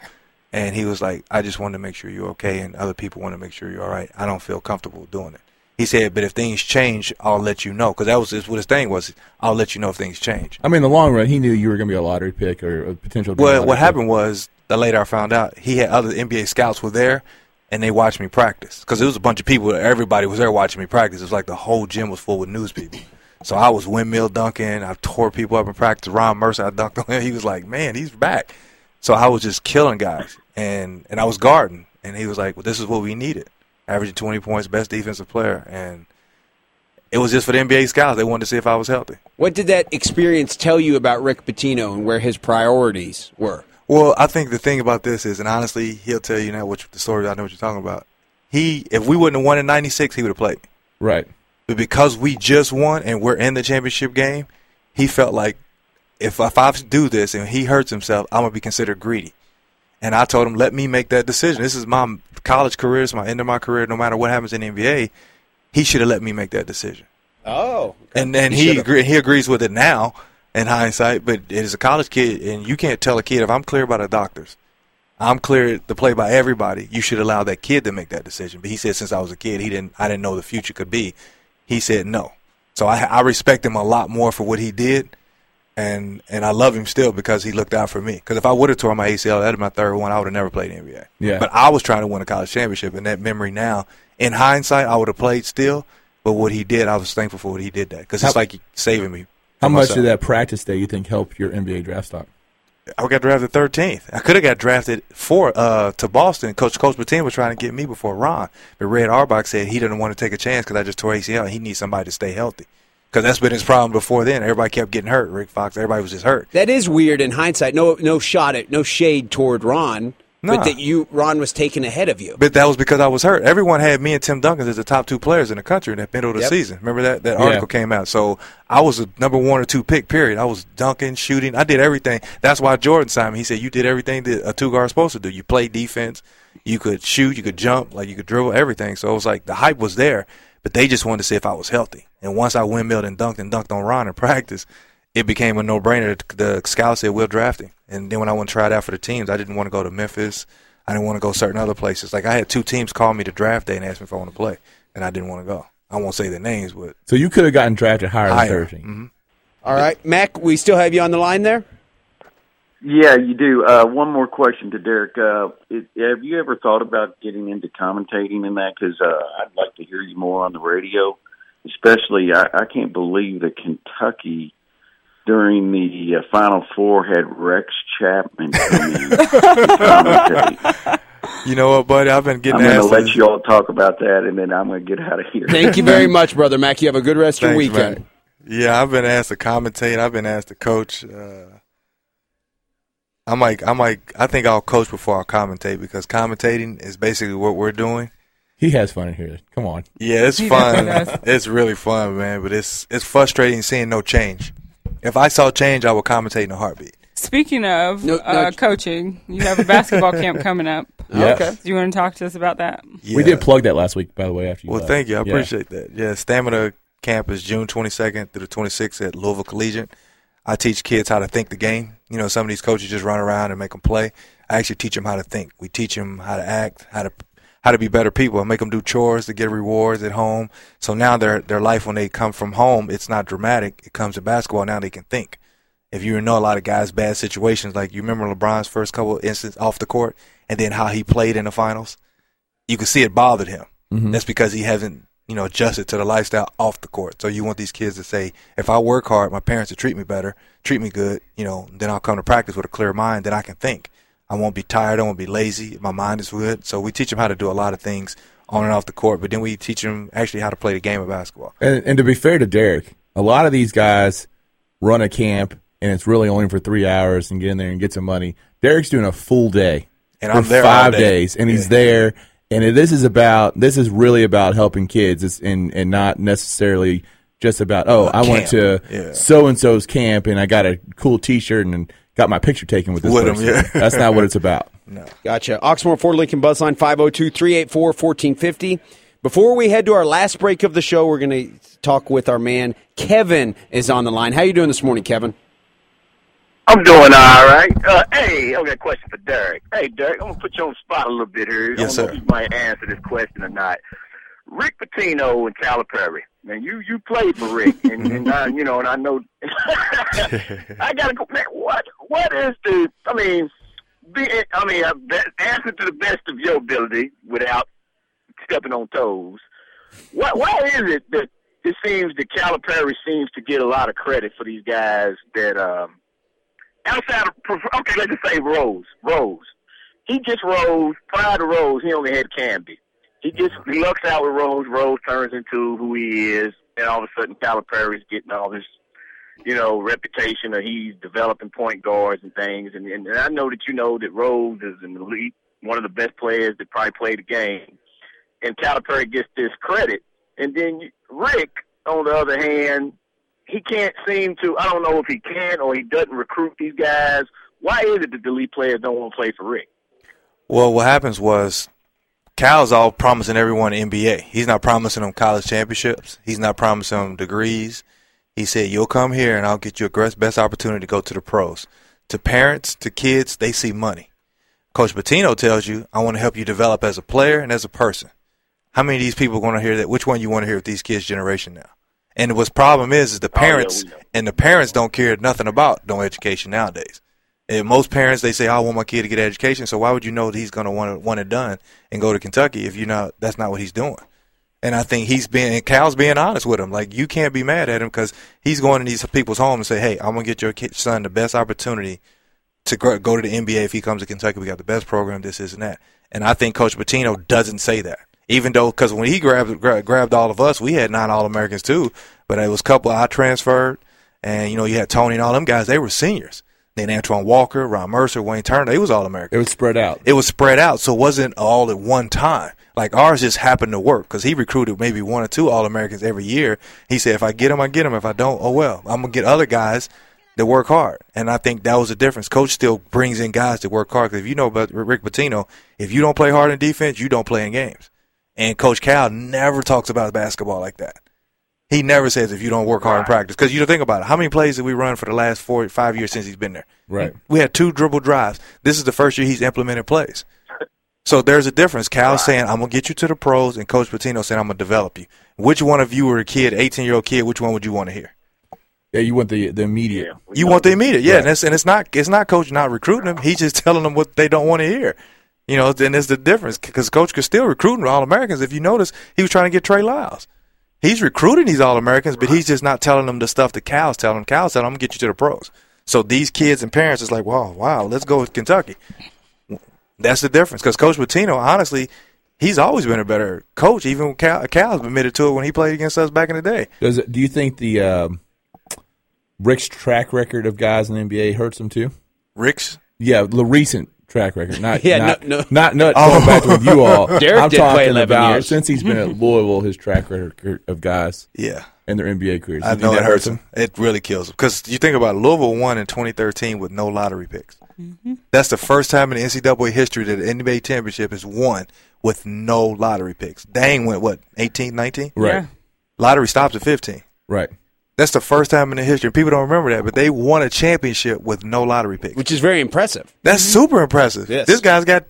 and he was like, I just wanted to make sure you're okay, and other people want to make sure you're all right. I don't feel comfortable doing it. He said, but if things change, I'll let you know. Because that was just what his thing was. I'll let you know if things change. I mean, in the long run, he knew you were going to be a lottery pick or a potential. to be a Well, what pick. happened was the later I found out he had other NBA scouts were there, and they watched me practice because it was a bunch of people. Everybody was there watching me practice. It was like the whole gym was full with news people. So I was windmill dunking. I tore people up in practice. Ron Mercer, I dunked on him. He was like, "Man, he's back." So I was just killing guys, and and I was guarding, and he was like, "Well, this is what we needed." Averaging 20 points, best defensive player, and it was just for the NBA scouts. They wanted to see if I was healthy. What did that experience tell you about Rick Pitino and where his priorities were? Well, I think the thing about this is, and honestly, he'll tell you now what the story. I know what you're talking about. He, if we wouldn't have won in '96, he would have played. Right. But because we just won and we're in the championship game, he felt like if if I do this and he hurts himself, I'm gonna be considered greedy. And I told him, let me make that decision. This is my college career, it's my end of my career. No matter what happens in the NBA, he should have let me make that decision. Oh, And and He he agree, he agrees with it now in hindsight. But as a college kid, and you can't tell a kid if I'm clear by the doctors, I'm clear to play by everybody. You should allow that kid to make that decision. But he said since I was a kid, he didn't. I didn't know the future could be. He said no. So I, I respect him a lot more for what he did, and and I love him still because he looked out for me. Because if I would have torn my ACL, that'd my third one. I would have never played NBA. Yeah. But I was trying to win a college championship, and that memory now, in hindsight, I would have played still. But what he did, I was thankful for what he did that because it's like saving me. How much myself. did that practice day you think help your NBA draft stock? I got drafted 13th. I could have got drafted for uh, to Boston. Coach Coach Pitino was trying to get me before Ron, but Red Auerbach said he didn't want to take a chance because I just tore ACL. and He needs somebody to stay healthy because that's been his problem before then. Everybody kept getting hurt. Rick Fox, everybody was just hurt. That is weird in hindsight. No, no shot at, no shade toward Ron, Nah. but that you Ron was taken ahead of you. But that was because I was hurt. Everyone had me and Tim Duncan as the top two players in the country in that middle of the Yep. season. Remember that that Yeah. article came out. So I was a number one or two pick. Period. I was dunking, shooting. I did everything. That's why Jordan signed me. He said you did everything that a two guard is supposed to do. You played defense. You could shoot. You could jump. Like you could dribble. Everything. So it was like the hype was there, but they just wanted to see if I was healthy. And once I windmilled and dunked and dunked on Ron in practice, it became a no brainer. The scout said we'll draft him. And then when I went to try it out for the teams, I didn't want to go to Memphis. I didn't want to go certain other places. Like I had two teams call me to draft day and ask me if I want to play, and I didn't want to go. I won't say their names, but So you could have gotten drafted higher than higher. 13. Mhm. All right, Mac, we still have you on the line there. Yeah, you do. Uh, one more question to Derek. Uh, it, have you ever thought about getting into commentating in that? Because uh, I'd like to hear you more on the radio. Especially, I, I can't believe that Kentucky during the uh, Final Four had Rex Chapman commentate. you know what, buddy? I've been getting. I'm getting going to let you all talk about that, and then I'm going to get out of here. Thank you very much, brother Mac. You have a good rest of your Thanks, weekend. man. Yeah, I've been asked to commentate. I've been asked to coach. Uh, I'm like, I'm like, I think I'll coach before I'll commentate because commentating is basically what we're doing. He has fun in here. Come on. Yeah, it's He fun. It's really fun, man. But it's it's frustrating seeing no change. If I saw change, I would commentate in a heartbeat. Speaking of No- uh, no- coaching, you have a basketball camp coming up. Yeah. Okay. Do you want to talk to us about that? Yeah. We did plug that last week, by the way. After you Well, left. thank you. I Yeah. appreciate that. Yeah, Stamina Camp is June 22nd through the 26th at Louisville Collegiate. I teach kids how to think the game. You know, some of these coaches just run around and make them play. I actually teach them how to think. We teach them how to act, how to how to be better people. I make them do chores to get rewards at home. So now their their life when they come from home, it's not dramatic. It comes to basketball. Now they can think. If you know a lot of guys' bad situations, like you remember LeBron's first couple of instances off the court, and then how he played in the finals, you could see it bothered him. Mhm. That's because he hasn't, you know, adjusted to the lifestyle off the court. So you want these kids to say, if I work hard, my parents will treat me better, treat me good, you know, then I'll come to practice with a clear mind, then I can think. I won't be tired, I won't be lazy, my mind is good. So we teach them how to do a lot of things on and off the court, but then we teach them actually how to play the game of basketball. And, and to be fair to Derek, a lot of these guys run a camp and it's really only for three hours and get in there and get some money. Derek's doing a full day And I'm there five day. days, and he's there. And this is about this is really about helping kids, it's, and and not necessarily just about oh I went to so and so's camp and I got a cool T-shirt and got my picture taken with this With 'em, person. yeah. That's not what it's about. No. Gotcha. Oxmoor Ford Lincoln Buzzline 502 384 1450. Before we head to our last break of the show, we're going to talk with our man Kevin is on the line. How you doing this morning, Kevin? I'm doing all right. Uh, hey, I got a question for Derek. Hey, Derek, I'm gonna put you on the spot a little bit here. Yes, I don't know sir. if you might answer this question or not. Rick Pitino and Calipari. Man, you you played for Rick, and, and I, you know, and I know. I gotta go. Man, what what is the? I mean, be, I mean, uh, answer to the best of your ability without stepping on toes. Why why is it that it seems that Calipari seems to get a lot of credit for these guys that um outside of okay, let's just say Rose. Rose. He just Rose. Prior to Rose, he only had Camby. He just he lucks out with Rose. Rose turns into who he is, and all of a sudden Calipari's getting all this, you know, reputation of he's developing point guards and things. And, and, and I know that you know that Rose is an elite, one of the best players that probably played the game. And Calipari gets this credit, and then Rick, on the other hand, he can't seem to. I don't know if he can or he doesn't recruit these guys. Why is it that the elite players don't want to play for Rick? Well, what happens was Cal's all promising everyone NBA. He's not promising them college championships. He's not promising them degrees. He said, "You'll come here, and I'll get you a best opportunity to go to the pros." To parents, to kids, they see money. Coach Pitino tells you, "I want to help you develop as a player and as a person." How many of these people going to hear that? Which one you want to hear with these kids' generation now? And what's problem is, is the Oh, yeah, parents and the parents don't care nothing about no education nowadays. And most parents they say, "Oh, "I want my kid to get education." So why would you know that he's going to want it, want it done and go to Kentucky if you know that's not what he's doing? And I think he's being and Cal's being honest with him. Like you can't be mad at him because he's going to these people's home and say, "Hey, I'm gonna get your kid, son the best opportunity to go, go to the NBA if he comes to Kentucky. We got the best program. This, is and that." And I think Coach Pitino doesn't say that, even though because when he grabbed gra- grabbed all of us, we had nine All Americans too, but it was a couple I transferred, and you know you had Tony and all them guys. They were seniors. Then Antoine Walker, Ron Mercer, Wayne Turner, they was All American. It was spread out. It was spread out, so it wasn't all at one time. Like ours just happened to work because he recruited maybe one or two All Americans every year. He said, if I get them, I get them. If I don't, oh well. I'm gonna get other guys that work hard, and I think that was the difference. Coach still brings in guys that work hard because if you know about Rick Pitino, if you don't play hard in defense, you don't play in games. And Coach Cal never talks about basketball like that. He never says if you don't work hard in practice. Because you don't think about it, how many plays did we run for the last four, five years since he's been there? Right. We had two dribble drives. This is the first year he's implemented plays. So there's a difference. Cal's saying, I'm going to get you to the pros, and Coach Pitino saying, I'm going to develop you. Which one of you were a kid, 18 year old kid, which one would you want to hear? Yeah, you want the the immediate. You want the immediate, yeah. Right. And, it's, and it's not it's not coach not recruiting them. He's just telling them what they don't want to hear. You know, then there's the difference because coach could still recruiting all Americans. If you notice, he was trying to get Trey Lyles. He's recruiting these all Americans, but he's just not telling them the stuff that Cal's telling them. Cal's telling them, I'm gonna get you to the pros. So these kids and parents is like, wow, wow, let's go with Kentucky. That's the difference because Coach Pitino, honestly, he's always been a better coach. Even when Cal, Cal's admitted to it when he played against us back in the day. Does it? Do you think the um, Rick's track record of guys in the NBA hurts him too? Rick's, Yeah, the recent track record, not Yeah, not no- no. not not Oh. going back with you all. Derek I'm did play talking 11 about years. since he's been at Louisville, his track record of guys yeah. and their NBA careers. I You know that it hurts him. It really kills him because you think about it, Louisville won in 2013 with no lottery picks. Mm-hmm. That's the first time in NCAA history that an NBA championship is won with no lottery picks. Dang went what 18, 19? Right, Yeah. Lottery stops at 15. right. That's the first time in the history. People don't remember that, but they won a championship with no lottery picks. which is very impressive. That's mm-hmm. super impressive. Yes. This guy's got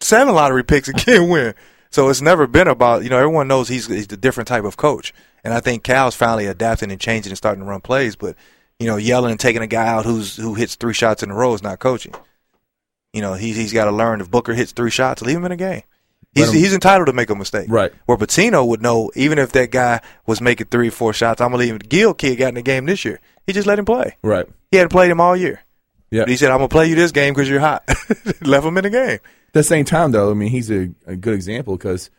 seven lottery picks and can't win. So it's never been about you know everyone knows he's he's a different type of coach, and I think Cal's finally adapting and changing and starting to run plays. But you know, yelling and taking a guy out who's who hits three shots in a row is not coaching. You know, he's he's got to learn if Booker hits three shots, leave him in a game. He's him- he's entitled to make a mistake. Right. Where Pitino would know, even if that guy was making three four shots, I'm gonna leave him. Gil kid got in the game this year. He just let him play. Right. He hadn't played him all year. Yeah. He said, "I'm gonna play you this game because you're hot." Left him in the game. At the same time, though, I mean, he's a, a good example because,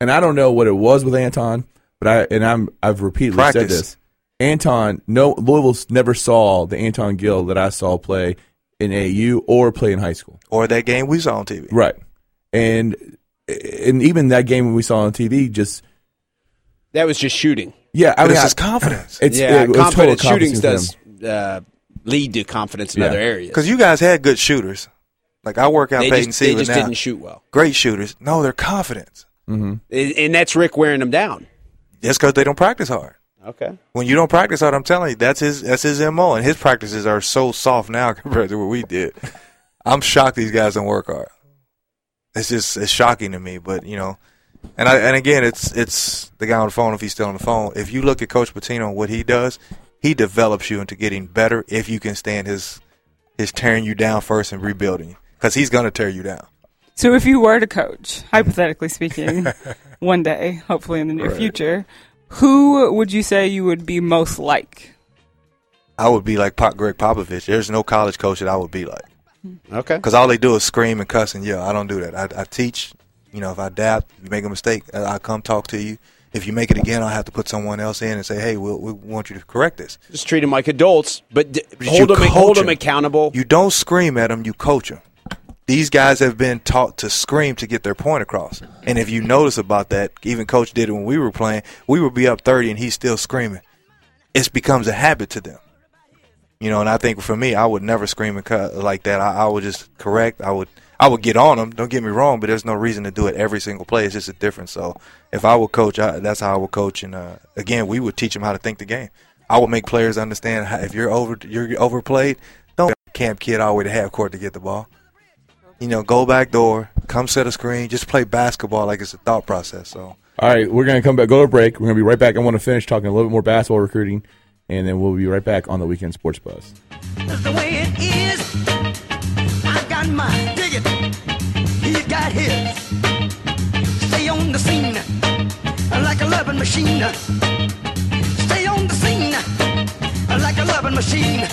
and I don't know what it was with Anton, but I and I'm I've repeatedly said this. Anton, no Louisville never saw the Anton Gill that I saw play in AU or play in high school. Or that game we saw on TV. Right. And and even that game we saw on TV, just That was just shooting. yeah, I But mean, it's I- confidence. It's yeah, it was confidence confidence shootings does uh, lead to confidence in Yeah. other areas. Because you guys had good shooters. Like I work out they Peyton just, they just now. didn't shoot well, Great shooters. No, they're confident. and, and that's Rick wearing them down. Just because they don't practice hard. Okay. When you don't practice hard, I'm telling you, that's his that's his mo. And his practices are so soft now compared to what we did. I'm shocked these guys don't work hard. It's just it's shocking to me. But you know, and I and again, it's it's the guy on the phone if he's still on the phone. If you look at Coach Pitino, what he does, he develops you into getting better if you can stand his his tearing you down first and rebuilding you because he's gonna tear you down. So if you were to coach, hypothetically speaking, one day, hopefully in the near future, who would you say you would be most like? I would be like Pop Gregg Popovich. There's no college coach that I would be like. Mm-hmm. Okay. Because all they do is scream and cuss and yell. I don't do that. I, I teach. You know, if I adapt, you make a mistake, I I come talk to you. If you make it again, I'll have to put someone else in and say, "Hey, we'll, we want you to correct this." Just treat them like adults, but d- But hold them, hold them them. accountable. You don't scream at them; you coach them. These guys have been taught to scream to get their point across. And if you notice about that, even Coach did it when we were playing. We would be up thirty, and he's still screaming. It becomes a habit to them. You know, and I think for me, I would never scream and cut like that. I, I would just correct. I would, I would get on them. Don't get me wrong, but there's no reason to do it every single play. It's just a difference. So if I would coach, I, that's how I would coach. And uh, again, we would teach them how to think the game. I would make players understand how, if you're over you're overplayed, don't camp kid all the way to half court to get the ball. You know, go back door, come set a screen, just play basketball like it's a thought process. So All right, we're going to come back, go to break. We're going to be right back. I want to finish talking a little bit more basketball recruiting, and then we'll be right back on the Weekend Sports Buzz. The way it is. I got dig it. He's got his. Stay on the scene like a loving machine. Stay on the scene like a loving machine.